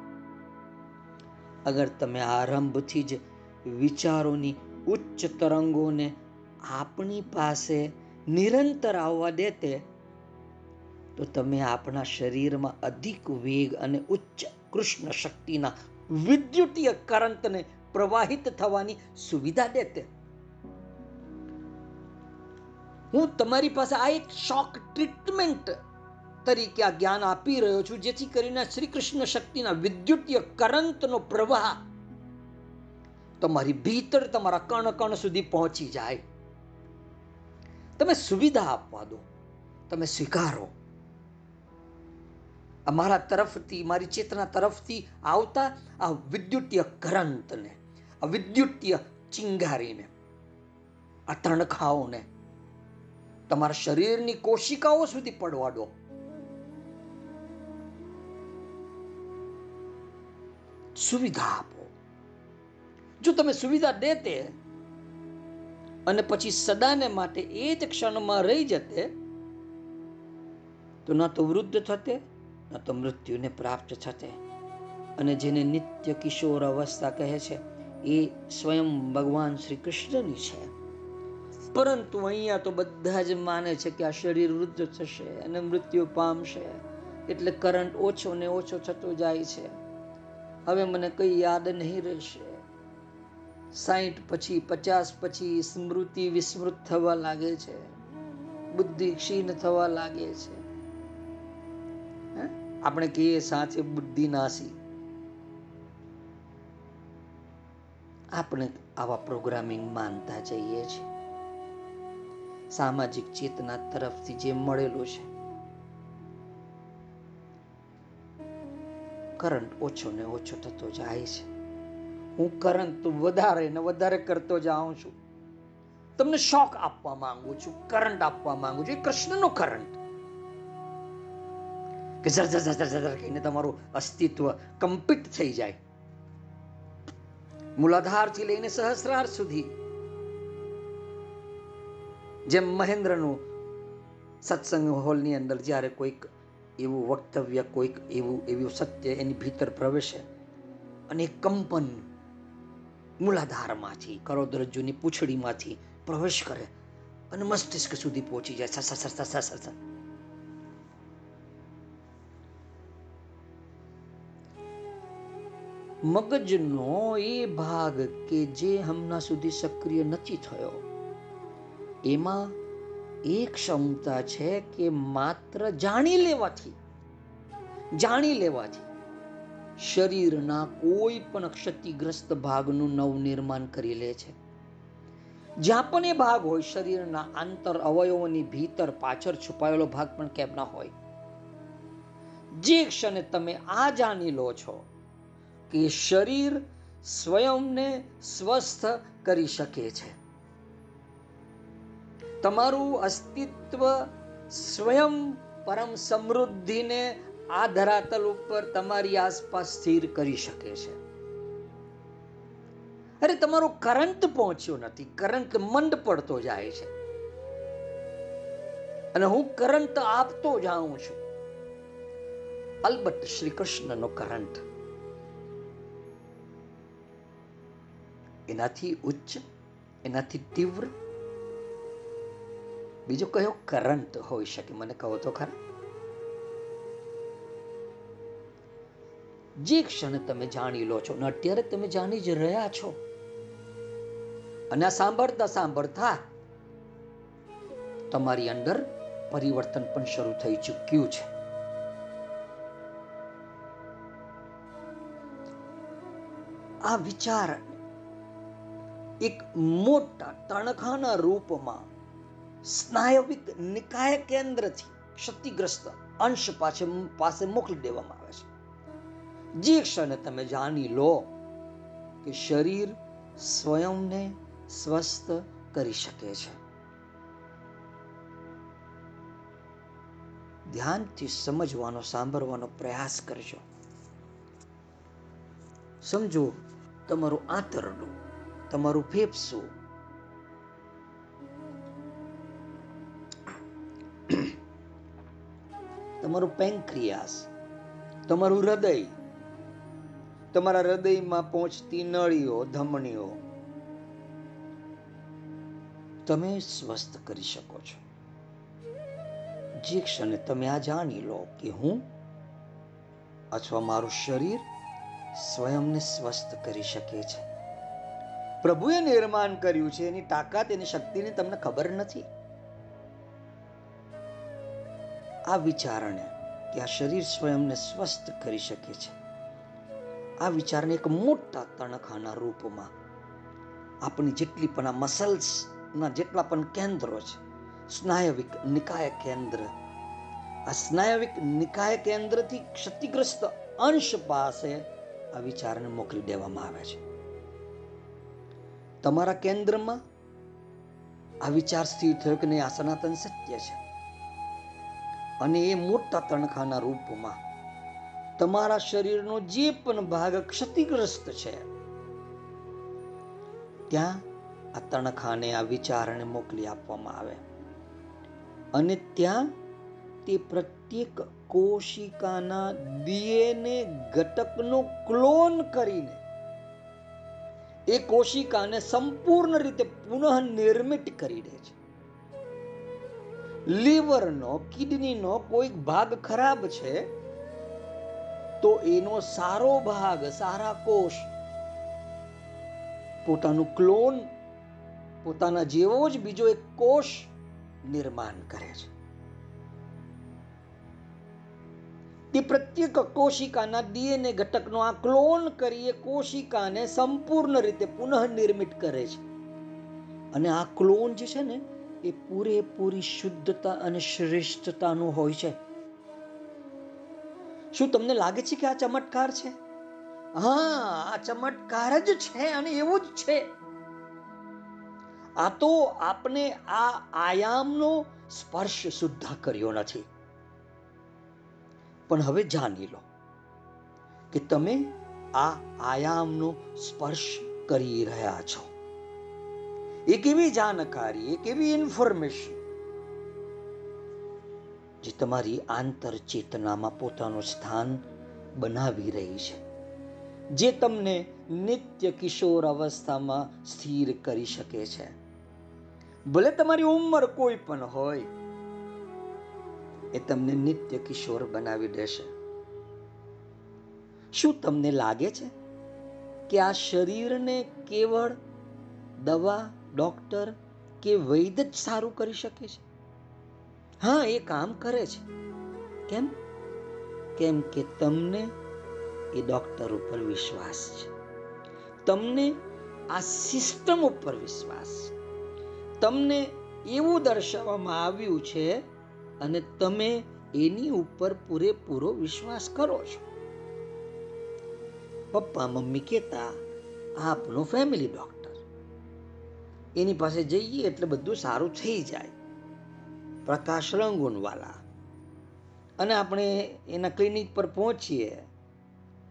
અગર તમે આરંભથી જ વિચારોની ઉચ્ચ તરંગોને આપણી પાસે નિરંતર આવવા દેતે, તો તમે આપણા શરીરમાં અધિક વેગ અને ઉચ્ચ કૃષ્ણ શક્તિના વિદ્યુતીય કરંટને પ્રવાહિત થવાની સુવિધા દેતે. હું તમારી પાસે આ એક શોક ટ્રીટમેન્ટ તરીકે આ જ્ઞાન આપી રહ્યો છું, જેથી કરીને શ્રી કૃષ્ણ શક્તિના વિદ્યુતીય કરંતનો પ્રવાહ તમારી ભીતર, તમારા કણ કણ સુધી પહોંચી જાય. તમે સુવિધા આપવા દો, તમે સ્વીકારો. અમારા તરફથી, મારી ચેતના તરફથી આવતા આ વિદ્યુતીય કરંટને આ ચિંગારીને આ તણખાઓને તમારા શરીરની કોશિકાઓ સુધી પડવા દો. સુવિધા આપો. જો તમે સુવિધા દેતે અને પછી સદાને માટે એ જ ક્ષણમાં રહી જતે, તો ન તો વૃદ્ધ થતે, ન તો મૃત્યુને પ્રાપ્ત થતે. અને જેને નિત્ય કિશોર અવસ્થા કહે છે એ સ્વયં ભગવાન શ્રી કૃષ્ણની છે. પરંતુ અહીંયા તો બધા જ માને છે કે આ શરીર વૃદ્ધ થશે અને મૃત્યુ પામશે, એટલે કરંટ ઓછો ને ઓછો થતો જાય છે. હવે મને કઈ યાદ નહીં રહેશે. સાહીઠ પછી પચાસ પછી સ્મૃતિ વિસ્મૃત થવા લાગે છે. બુદ્ધિ ક્ષીણ થવા લાગે છે. આપણે કહીએ સાથે બુદ્ધિ નાસી. આપણે આવા પ્રોગ્રામિંગ માનતા જઈએ છીએ સામાજિક ચેતના તરફથી જે મળેલું છે કરંટ ઓછો ને ઓછો થતો જાય છે હું કરંટ વધારે ને વધારે કરતો જાઉં છું તમને શોખ આપવા માંગુ છું કરંટ આપવા માંગુ છું એ કૃષ્ણનો કરંટ કે જર જર જર જર કહીને તમારું અસ્તિત્વ કમ્પિટ થઈ જાય મૂલાધારથી લઈને સહસ્રાર સુધી. જેમ મહેન્દ્રનું સત્સંગ હોલની અંદર જ્યારે કોઈક એવું વક્તવ્ય, કોઈક એવું એવું સત્ય એની ભીતર પ્રવેશે અને કંપન મૂલાધારમાંથી કરોદરજ્જુની પૂંછડીમાંથી પ્રવેશ કરે અને મસ્તિષ્ક સુધી પહોંચી જાય. સસ સસ સસ સર મગજનો એ ભાગ કે જે હમણાં સુધી સક્રિય નથી થયો. એમાં એક ક્ષમતા છે કે માત્ર જાણી લેવાથી જાણી લેવાથી શરીરના કોઈ પણ ક્ષતિગ્રસ્ત ભાગનું નવનિર્માણ કરી લે છે. જ્યાં પણ એ ભાગ હોય, શરીરના આંતર અવયવોની ભીતર પાછળ છુપાયેલો ભાગ પણ કેમ ના હોય? જે ક્ષણે તમે આ જાણી લો છો કે શરીર સ્વયંને સ્વસ્થ કરી શકે છે. તમારું અસ્તિત્વ સ્વયં પરમ સમૃદ્ધિને આ ધરાતલ ઉપર તમારી આસપાસ સ્થિર કરી શકે છે. અરે, તમારો કરંટ પહોંચ્યો નથી. કરંટ મંદ પડતો જાય છે. અને હું કરંટ આપતો જાઉં છું. અલબત્ત શ્રી કૃષ્ણનો કરંટ એનાથી ઉચ્ચ, એનાથી તીવ્ર. બીજો કયો? કરંટ હોઈ શકે. મને કહો તો ખરા. જે ક્ષણે તમે જાણી લો છો ને અત્યારે તમે જાણી જ રહ્યા છો અને આ સાંભળતા સાંભળતા તમારી અંદર પરિવર્તન પણ શરૂ થઈ ચૂક્યું છે. આ વિચાર એક મોટા તણખાના રૂપમાં સ્નાયવિક નિકાય કેન્દ્રથી ક્ષતિગ્રસ્ત અંશ પાસે પાસે મોકલી દેવામાં આવે છે. જે ક્ષણે તમે જાણી લો કે શરીર સ્વયંને સ્વસ્થ કરી શકે છે. ધ્યાનથી સમજવાનો, સાંભળવાનો પ્રયાસ કરજો. સમજો, તમારું આંતરડું તમારું ફેફસું. તમારું પેન્ક્રિયાસ, તમારું હૃદય. તમારા હૃદયમાં પહોંચતી નળીઓ ધમણીઓ તમે સ્વસ્થ કરી શકો છો. જે ક્ષણે તમે આ જાણી લો કે હું અથવા મારું શરીર સ્વયંને સ્વસ્થ કરી શકે છે. પ્રભુએ નિર્માણ કર્યું છે, એની તાકાત, એની શક્તિની તમને ખબર નથી? આ વિચારણે કે આ શરીર સ્વયંને સ્વસ્થ કરી શકે છે, આ વિચારને એક મોટા તણખાના રૂપમાં આપણી જેટલી પણ આ મસલ્સના જેટલા પણ કેન્દ્રો છે, સ્નાયવિક નિકાય કેન્દ્ર, આ સ્નાયવિક નિકાય કેન્દ્રથી ક્ષતિગ્રસ્ત અંશ પાસે આ વિચારને મોકલી દેવામાં આવે છે. તમારા કેન્દ્રમાં આ વિચાર સ્થિર થયો કે નહીં, આ સનાતન સત્ય છે. અને એ મોટા તણખાના રૂપમાં તમારા શરીરનો જે પણ ભાગ ક્ષતિગ્રસ્ત છે, ત્યાં આ તણખાને આ વિચારને મોકલી આપવામાં આવે. અને ત્યાં તે પ્રત્યેક કોશિકાના ડીએનએ ઘટકનો ક્લોન કરીને એ કોશિકાને સંપૂર્ણ રીતે પુનઃ નિર્મિત કરી દે છે. લીવરનો, કિડનીનો કોઈક ભાગ ખરાબ છે, તો એનો સારો ભાગ, સારા કોષ, પોતાનું ક્લોન, પોતાના જેવો જ બીજો એક કોષ નિર્માણ કરે છે. તે પ્રત્યેક કોશિકાના ડીએનએ ઘટકનો આ ક્લોન કરીએ કોશિકાને સંપૂર્ણ રીતે પુનઃનિર્મિત કરે છે. અને આ ક્લોન જે છે ને, એ પૂરેપૂરી શુદ્ધતા અને શ્રેષ્ઠતાનું હોય છે. શું તમને લાગે છે કે આ ચમત્કાર છે? હા, આ ચમત્કાર જ છે અને એવું જ છે. આ તો આપણે આ આયામનો સ્પર્શ સુદ્ધા કર્યો નથી. પણ હવે જાણી લો કે તમે આ આયામનો સ્પર્શ કરી રહ્યા છો. એ કેવી જાણકારી એ કેવી ઇન્ફોર્મેશન જે તમારી આંતર ચેતનામાં પોતાનું સ્થાન બનાવી રહી છે, જે તમને નિત્ય કિશોર અવસ્થામાં સ્થિર કરી શકે છે. ભલે તમારી ઉંમર કોઈ પણ હોય એ તમને નિત્ય કિશોર બનાવી દેશે. શું તમને લાગે છે કે આ શરીરને કેવળ દવા, ડોક્ટર કે વૈદ જ સારું કરી શકે છે? હા, એ કામ કરે છે. કેમ? કેમ કે તમને એ ડોક્ટર ઉપર વિશ્વાસ છે. તમને આ સિસ્ટમ ઉપર વિશ્વાસ છે. તમને એવું દર્શાવવામાં આવ્યું છે અને તમે એની ઉપર પૂરેપૂરો વિશ્વાસ કરો છો. પપ્પા, મમ્મી કહેતા, આપનો ફેમિલી ડોક્ટર એની પાસે જઈએ એટલે બધું સારું થઈ જાય. પ્રકાશ રંગુનવાલા. અને આપણે એના ક્લિનિક પર પહોંચીએ.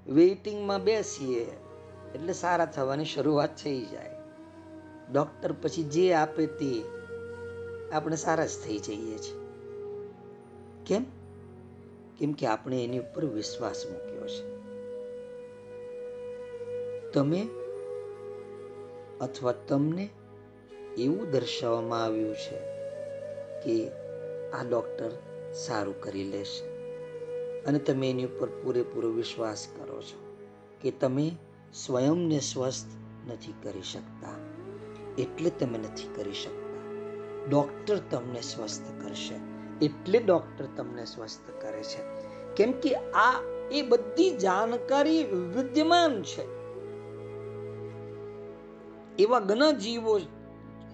વેઇટિંગમાં બેસીએ. એટલે સારા થવાની શરૂઆત થઈ જાય. ડૉક્ટર પછી જે આપે તે આપણે સારા જ થઈ જઈએ છીએ. કેમ? કેમ કે આપણે એની ઉપર વિશ્વાસ મૂક્યો છે. તમે અથવા તમને એવું દર્શાવવામાં આવ્યું છે કે આ ડૉક્ટર સારું કરી લેશે અને તમે એની ઉપર પૂરેપૂરો વિશ્વાસ કરો છો કે તમે સ્વયંને સ્વસ્થ નથી કરી શકતા. એટલે તમે નથી કરી શકતા. ડૉક્ટર તમને સ્વસ્થ કરશે. એટલે ડૉક્ટર તમને સ્વસ્થ કરે છે. કેમ કે આ એ બધી જાણકારી વિદ્યમાન છે. એવા ઘણા જીવો,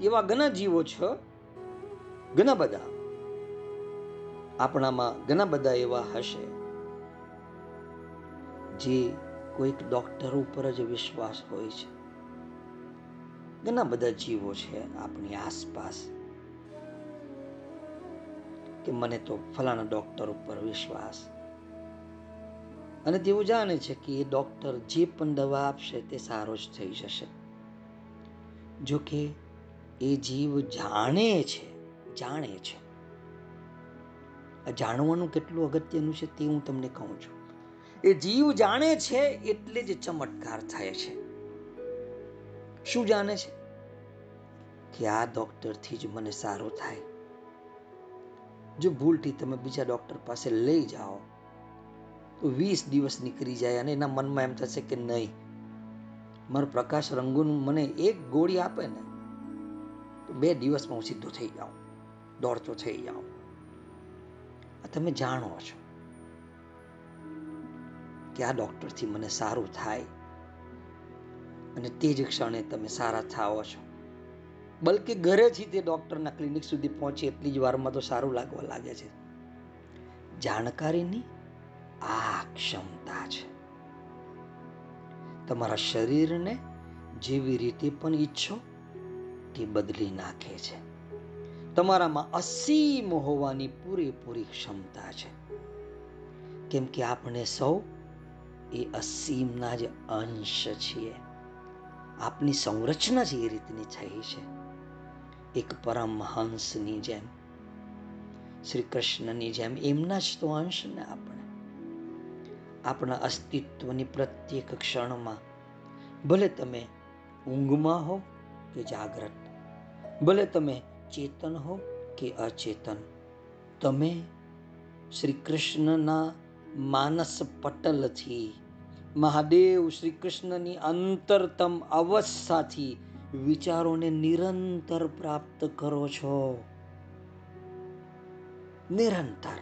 એવા ઘણા જીવો છે, ઘણા બધા. આપણામાં ઘણા બધા એવા હશે, જે કોઈક ડોક્ટર ઉપર જ વિશ્વાસ હોય છે. ઘણા બધા જીવો છે આપણી આસપાસ. કે મને તો ફલાણા ડૉક્ટર ઉપર વિશ્વાસ. અને તેઓ જાણે છે કે એ ડોક્ટર જે પણ દવા આપશે તે સારો જ થઈ જશે. જો કે એ જીવ જાણે છે જાણે છે. જાણવાનું કેટલું અગત્યનું છે તે હું તમને કહું છું. એ જીવ જાણે છે એટલે જ ચમત્કાર થાય છે. શું જાણે છે? કે આ ડોક્ટરથી જ મને સારું થાય. જો ભૂલથી તમે બીજા ડૉક્ટર પાસે લઈ જાઓ, તો વીસ દિવસ નીકળી જાય અને એના મનમાં એમ થશે કે નહીં. મારો પ્રકાશ રંગુન મને એક ગોળી આપે ને, તો બે દિવસમાં હું સીધો થઈ જાઉં, દોડતો થઈ જાઉં. આ તમે જાણો છો કે આ ડૉક્ટરથી મને સારું થાય અને તે જ ક્ષણે તમે સારા થાઓ છો. બલકે ઘરેથી તે ડૉક્ટરના ક્લિનિક સુધી પહોંચે એટલી જ વારમાં તો સારું લાગવા લાગે છે. જાણકારીની આ ક્ષમતા છે. તમારા શરીરને જેવી રીતે પણ ઈચ્છો તે બદલી નાખે છે. તમારામાં અસીમ હોવાની પૂરેપૂરી ક્ષમતા છે. કેમ કે આપણે સૌ એ અસીમના જ અંશ છીએ. આપની સંરચના જ એ રીતની થઈ છે. એક પરમહંસની જેમ, શ્રી કૃષ્ણની જેમ. એમના જ તો અંશ આપણે. આપણા અસ્તિત્વની પ્રત્યેક ક્ષણમાં. ભલે તમે ઊંઘમાં હો કે જાગ્રત, ભલે તમે ચેતન હો કે અચેતન, તમે શ્રી કૃષ્ણના માનસ પટલથી, મહાદેવ શ્રી કૃષ્ણની અંતરતમ અવસ્થાથી વિચારોને નિરંતર પ્રાપ્ત કરો છો. નિરંતર.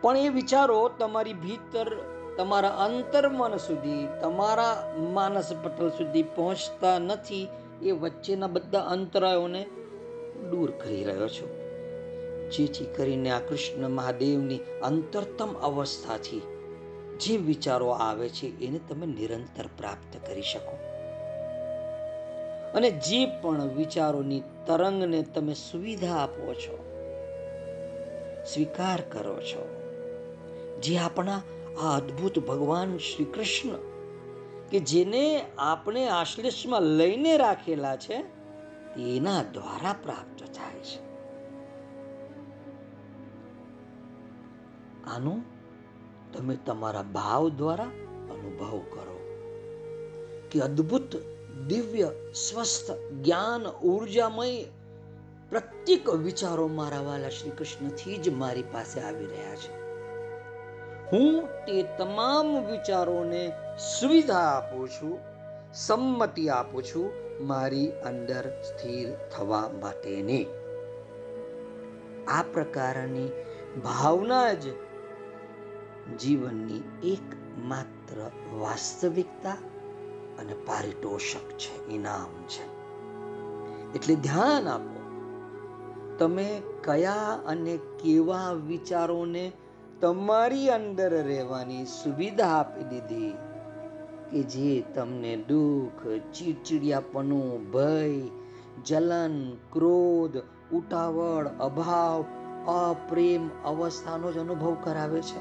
પણ એ વિચારો તમારી ભીતર, તમારા અંતર્મન સુધી, તમારા માનસ પટલ સુધી પહોંચતા નથી, એ વચ્ચેના બધા અંતરાયોને દૂર કરી રહ્યો છો. જેથી કરીને આ કૃષ્ણ મહાદેવની અંતરતમ અવસ્થાથી જે વિચારો આવે છે, એને તમે નિરંતર પ્રાપ્ત કરી શકો. અને જે પણ વિચારોની તરંગને તમે સુવિધા આપો છો, સ્વીકાર કરો છો, જે આપણા આ અદ્ભુત ભગવાન શ્રી કૃષ્ણ કે જેને આપણે આશ્લેષમાં લઈને રાખેલા છે, તેના દ્વારા પ્રાપ્ત થાય છે. આનું તમે તમારા ભાવ દ્વારા અનુભવ કરો, કે અદ્ભુત દિવ્ય, સ્વસ્થ, જ્ઞાન, ઉર્જામય પ્રત્યેક વિચારો મારા વાલા શ્રી કૃષ્ણથી જ મારી પાસે આવી રહ્યા છે. હું તે તમામ વિચારોને સુવિધા આપું છું, સંમતિ આપું છું, મારી અંદર સ્થિર થવા માટેની. આ પ્રકારની ભાવના જ જીવનની એકમાત્ર વાસ્તવિકતા અને પારિતોષક છે, ઇનામ છે. એટલે ધ્યાન આપો, તમે કયા અને કેવા વિચારોને તમારી અંદર રહેવાની સુવિધા આપી દીધી કે જે તમને દુઃખ, ચીડચીડિયાપણું, ભય, જલન, ક્રોધ, ઉતાવળ, અભાવ, અપ્રેમ અવસ્થાનો જ અનુભવ કરાવે છે?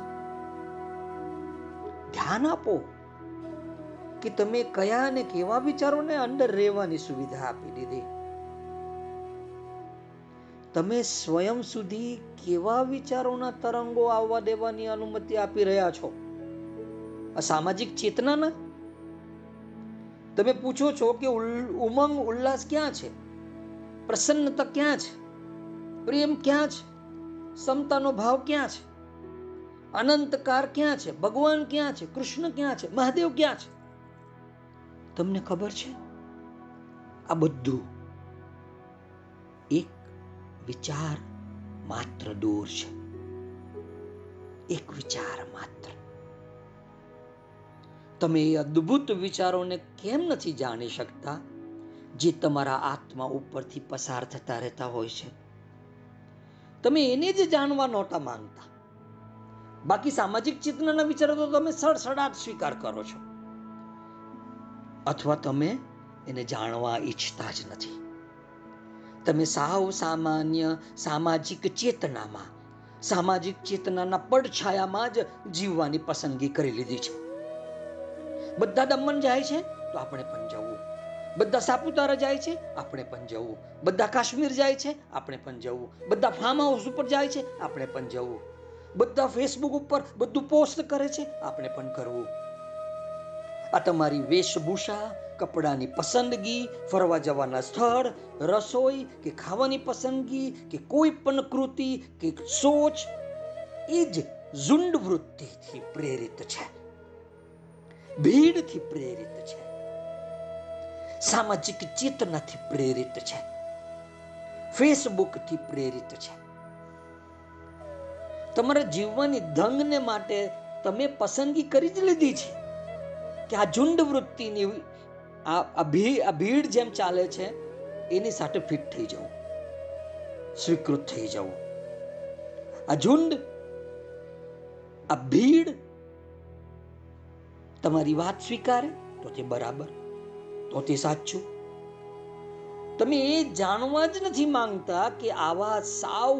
ધ્યાન આપો. કે તમે કયા અને કેવા વિચારોને અંદર રહેવાની સુવિધા આપી દીધી? તમે સ્વયં સુધી કેવા વિચારોના તરંગો આવવા દેવાની અનુમતિ આપી રહ્યા છો? સામાજિક ચેતનાના? તમે પૂછો છો કે ઉમંગ, ઉલ્લાસ ક્યાં છે? પ્રસન્નતા ક્યાં છે? પ્રેમ ક્યાં છે? સમતાનો ભાવ ક્યાં છે? અનંતકાર ક્યાં છે? ભગવાન ક્યાં છે? કૃષ્ણ ક્યાં છે? મહાદેવ ક્યાં છે? તમને ખબર છે? આ બધું એક વિચાર માત્ર દૂર છે. એક વિચાર માત્ર. તમે એ અદ્ભુત વિચારોને કેમ નથી જાણી શકતા જે તમારા આત્મા ઉપરથી પસાર થતા રહેતા હોય છે? તમે એને જ જાણવા નહોતા માંગતા. બાકી સામાજિક ચેતનાના વિચારો તો તમે સડસડાટ સ્વીકાર કરો છો. અથવા તમે એને જાણવા ઈચ્છતા જ નથી. તમે સાવ સામાન્ય સામાજિક ચેતનામાં, સામાજિક ચેતનાના પડછાયામાં જ જીવવાની પસંદગી કરી લીધી છે. બધા દમણ જાય છે તો આપણે પણ જવું. બધા સાપુતારા જાય છે, આપણે પણ જવું. બધા કાશ્મીર જાય છે, આપણે પણ જવું. બધા ફાર્મ હાઉસ ઉપર જાય છે, આપણે પણ જવું. બધા ફેસબુક ઉપર બધું પોસ્ટ કરે છે, આપણે પણ કરવું. આ તમારી વેશભૂષા, કપડાની પસંદગી, ફરવા જવાના સ્થળ, રસોઈ કે ખાવાની પસંદગી કે કોઈ પણ કૃતિ કે સોચ, એ જ ઝુંડ વૃત્તિથી પ્રેરિત છે. ભીડથી પ્રેરિત છે. સામાજિક ચેતનાથી પ્રેરિત છે. ફેસબુકથી પ્રેરિત છે. તમારા જીવવાની ધંગને માટે તમે પસંદગી કરી જ લીધી છે. કે આ ઝુંડ વૃત્તિની આ ભીડ જેમ ચાલે છે, એની સાથે ફિટ થઈ જવું સ્વીકૃત થઈ જવું આ ઝુંડ, આ ભીડ તમારી વાત સ્વીકારે તો તે બરાબર, તો તે સાચું. તમે એ જાણવા જ નથી માંગતા કે આવા સાવ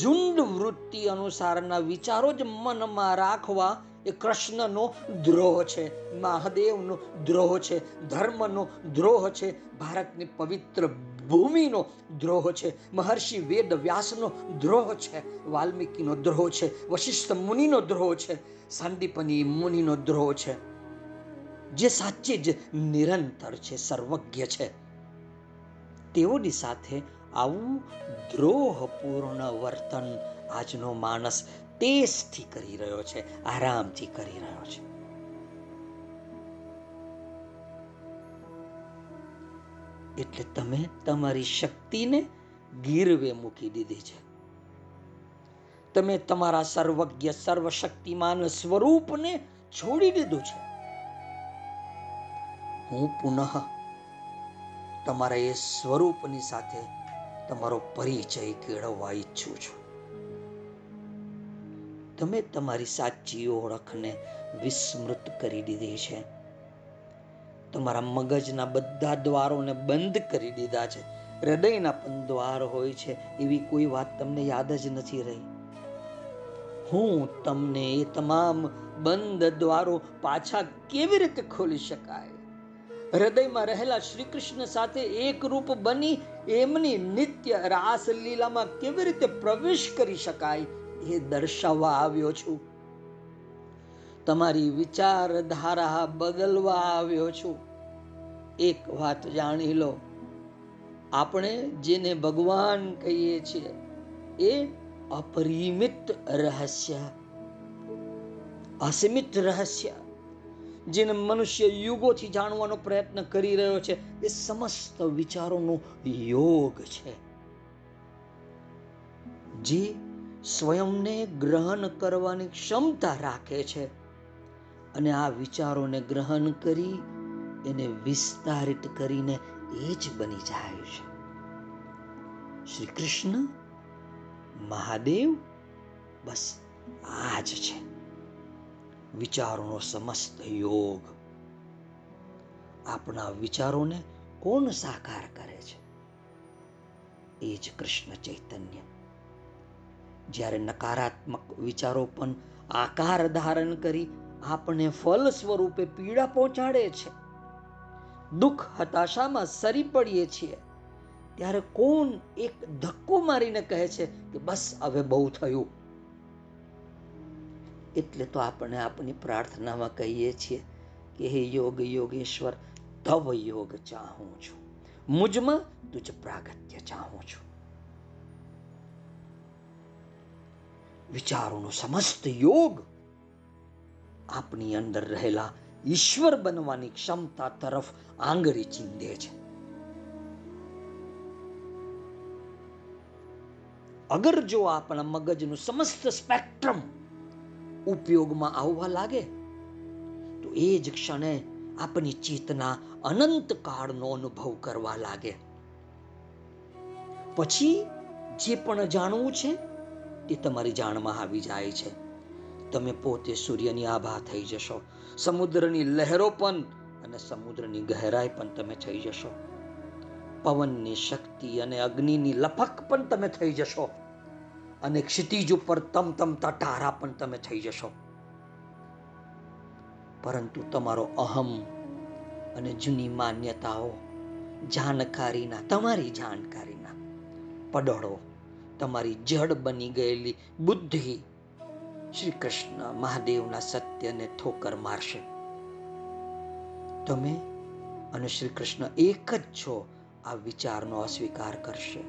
ઝુંડ વૃત્તિ અનુસારના વિચારો જ મનમાં રાખવા એ કૃષ્ણનો દ્રોહ છે, મહાદેવનો દ્રોહ છે, ધર્મનો દ્રોહ છે, ભારતની પવિત્ર ભૂમિનો દ્રોહ છે, મહર્ષિ વેદ વ્યાસનો દ્રોહ છે, વાલ્મીકીનો દ્રોહ છે, વશિષ્ઠ મુનિનો દ્રોહ છે, સાંદીપની મુનિનો દ્રોહ છે. જે સાચે જ નિરંતર છે, સર્વજ્ઞ છે. તેઓની સાથે આવું દ્રોહપૂર્ણ વર્તન આજનો માણસ ટેસ્ટથી કરી રહ્યો છે, આરામથી કરી રહ્યો છે. એટલે તમે તમારી શક્તિને ગીરવે મૂકી દીધી છે. તમે તમારા સર્વજ્ઞ, સર્વશક્તિમાન સ્વરૂપને છોડી દીધું છે. હું પુનઃ તમારા એ સ્વરૂપની સાથે તમારો પરિચય કેળવવા ઈચ્છું છું. તમે તમારી સાચી ઓળખને વિસ્મૃત કરી દીધી છે. તમારા મગજના બધા દ્વારોને બંધ કરી દીધા છે. હૃદયના પણ દ્વાર હોય છે એવી કોઈ વાત તમને યાદ જ નથી રહી. હું તમને એ તમામ બંધ દ્વારો પાછા કેવી રીતે ખોલી શકાય? હૃદયમાં રહેલા શ્રી કૃષ્ણ સાથે એક રૂપ બની એમની નિત્ય રાસ લીલામાં કેવી રીતે પ્રવેશ કરી શકાય? એ દર્શાવવા આવ્યો છું. તમારી વિચારધારા બદલવા આવ્યો છું. એક વાત જાણી લો. આપણે જેને ભગવાન કહીએ છીએ, એ અપરિમિત રહસ્ય. અસીમિત રહસ્ય. જેને મનુષ્ય યુગોથી જાણવાનો પ્રયત્ન કરી રહ્યો છે, એ સમસ્ત વિચારોનો યોગ છે. જે સ્વયંને ગ્રહણ કરવાની ક્ષમતા રાખે છે. અને આ વિચારોને ગ્રહણ કરી એને વિસ્તારિત કરીને એ જ બની જાય છે. શ્રી કૃષ્ણ મહાદેવ, બસ આ જ છે. વિચારોનો સમસ્ત યોગ. આપણા વિચારોને કોણ સાકાર કરે છે? એ જ કૃષ્ણ ચૈતન્ય. જ્યારે નકારાત્મક વિચારો પણ આકાર ધારણ કરી આપણને ફલ સ્વરૂપે પીડા પહોંચાડે છે. દુઃખ હતાશામાં સરી પડીએ છીએ. ત્યારે કોણ એક ધક્કો મારીને કહે છે કે બસ હવે બહુ થયું. એટલે તો આપણે આપણી પ્રાર્થનામાં કહીએ છીએ કે હે યોગ યોગેશ્વર તવ યોગ ચાહું છું. મુજમાં તુજ પ્રાગત્ય ચાહું છું. વિચારોનો સમસ્ત યોગ આપની અંદર રહેલા ઈશ્વર બનવાની ક્ષમતા તરફ આંગળી ચીંધે છે. અગર જો આપણા મગજનું સમસ્ત સ્પેક્ટ્રમ ઉપયોગમાં આવવા લાગે, તો એ જ ક્ષણે આપણી ચેતના અનંત કાળનો અનુભવ કરવા લાગે. પછી જે પણ જાણવું છે તે તમારી જાણમાં આવી જાય છે. તમે પોતે સૂર્યની આભા થઈ જશો, સમુદ્રની લહેરો પણ અને સમુદ્રની ગહેરાઈ પણ તમે થઈ જશો. પવનની શક્તિ અને અગ્નિની લપક પણ તમે થઈ જશો. અને ક્ષિતિજ ઉપર તમ તમતા ટારા પણ તમે થઈ જશો. પરંતુ તમારો અહમ અને જૂની માન્યતાઓ, જાણકારીના, તમારી જાણકારીના, પડોળો તમારી જડ બની ગયેલી બુદ્ધિ શ્રી કૃષ્ણ મહાદેવના સત્યને ઠોકર મારશે. તમે અને શ્રી કૃષ્ણ એક જ છો, આ વિચારનો અસ્વીકાર કરશે.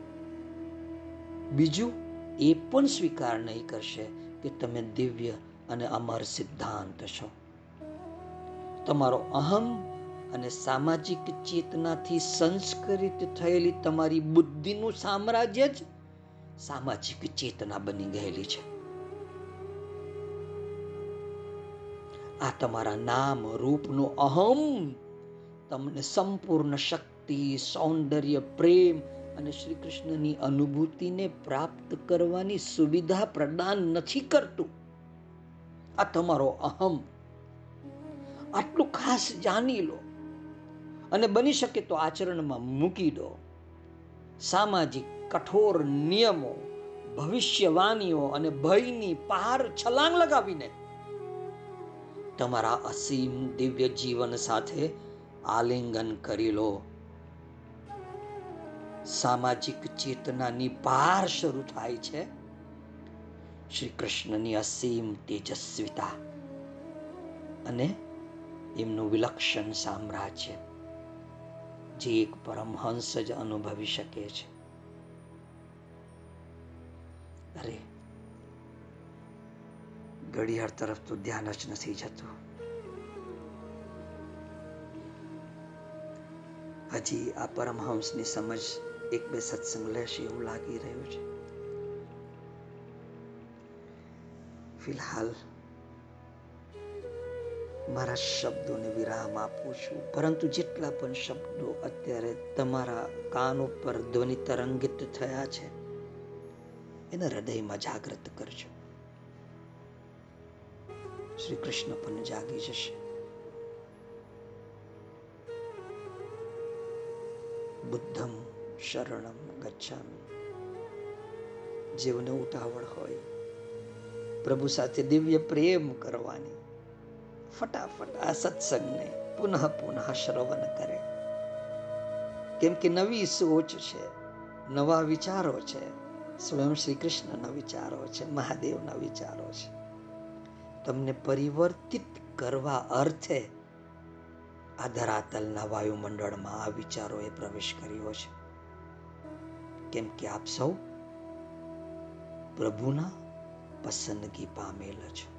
બીજું એ પણ સ્વીકાર નહીં કરશે કે તમે દિવ્ય અને અમર સિદ્ધાંત છો. તમારો અહમ અને સામાજિક ચેતનાથી સંસ્કૃત થયેલી તમારી બુદ્ધિનું સામ્રાજ્ય જ સામાજિક ચેતના બની ગયેલી છે. આ તમારા નામ રૂપનો અહમ તમને સંપૂર્ણ શક્તિ, સૌંદર્ય, પ્રેમ અને શ્રી કૃષ્ણની અનુભૂતિને પ્રાપ્ત કરવાની સુવિધા પ્રદાન નથી કરતું. આ તમારો અહમ. આટલું ખાસ જાણી લો અને બની શકે તો આચરણમાં મૂકી દો. સામાજિક કઠોર નિયમો, ભવિષ્યવાણીઓ અને ભયની પાર છલાંગ લગાવીને તમારા અસીમ દિવ્ય જીવન સાથે આલિંગન કરી લો. સામાજિક ચેતનાની પાર શરૂ થાય છે. શ્રી કૃષ્ણની અસીમ તેજસ્વીતા અને એમનું વિલક્ષણ સામ્રાજ્ય, જે એક પરમહંસ જ અનુભવી શકે છે. અરે, ઘડિયાળ તરફ તો ધ્યાન જ નથી જતું. હજી આ પરમહંસની સમજ એક બે સત્સંગ લેશે એવું લાગી રહ્યું છે. ફિલહાલ, મારા શબ્દોને વિરામ આપું છું. પરંતુ જેટલા પણ શબ્દો અત્યારે તમારા કાન ઉપર ધ્વનિ તરંગિત થયા છે એને હૃદયમાં જાગૃત કરજો. શ્રી કૃષ્ણ પણ જાગી જશે. બુદ્ધમ શરણમ ગચ્છામી. જેવને ઉતાવળ હોય. પ્રભુ સાથે દિવ્ય પ્રેમ કરવાની. ફટાફટ આ સત્સંગને પુનઃ પુનઃ શ્રવણ કરે. કેમ કે નવી સોચ છે, નવા વિચારો છે. સ્વયં શ્રી કૃષ્ણના વિચારો છે, મહાદેવના વિચારો છે. તમને પરિવર્તિત કરવા અર્થે આ ધરાતલના વાયુમંડળમાં આ વિચારોએ પ્રવેશ કર્યો છે. કેમ કે આપ સૌ પ્રભુના પસંદગી પામેલ છો.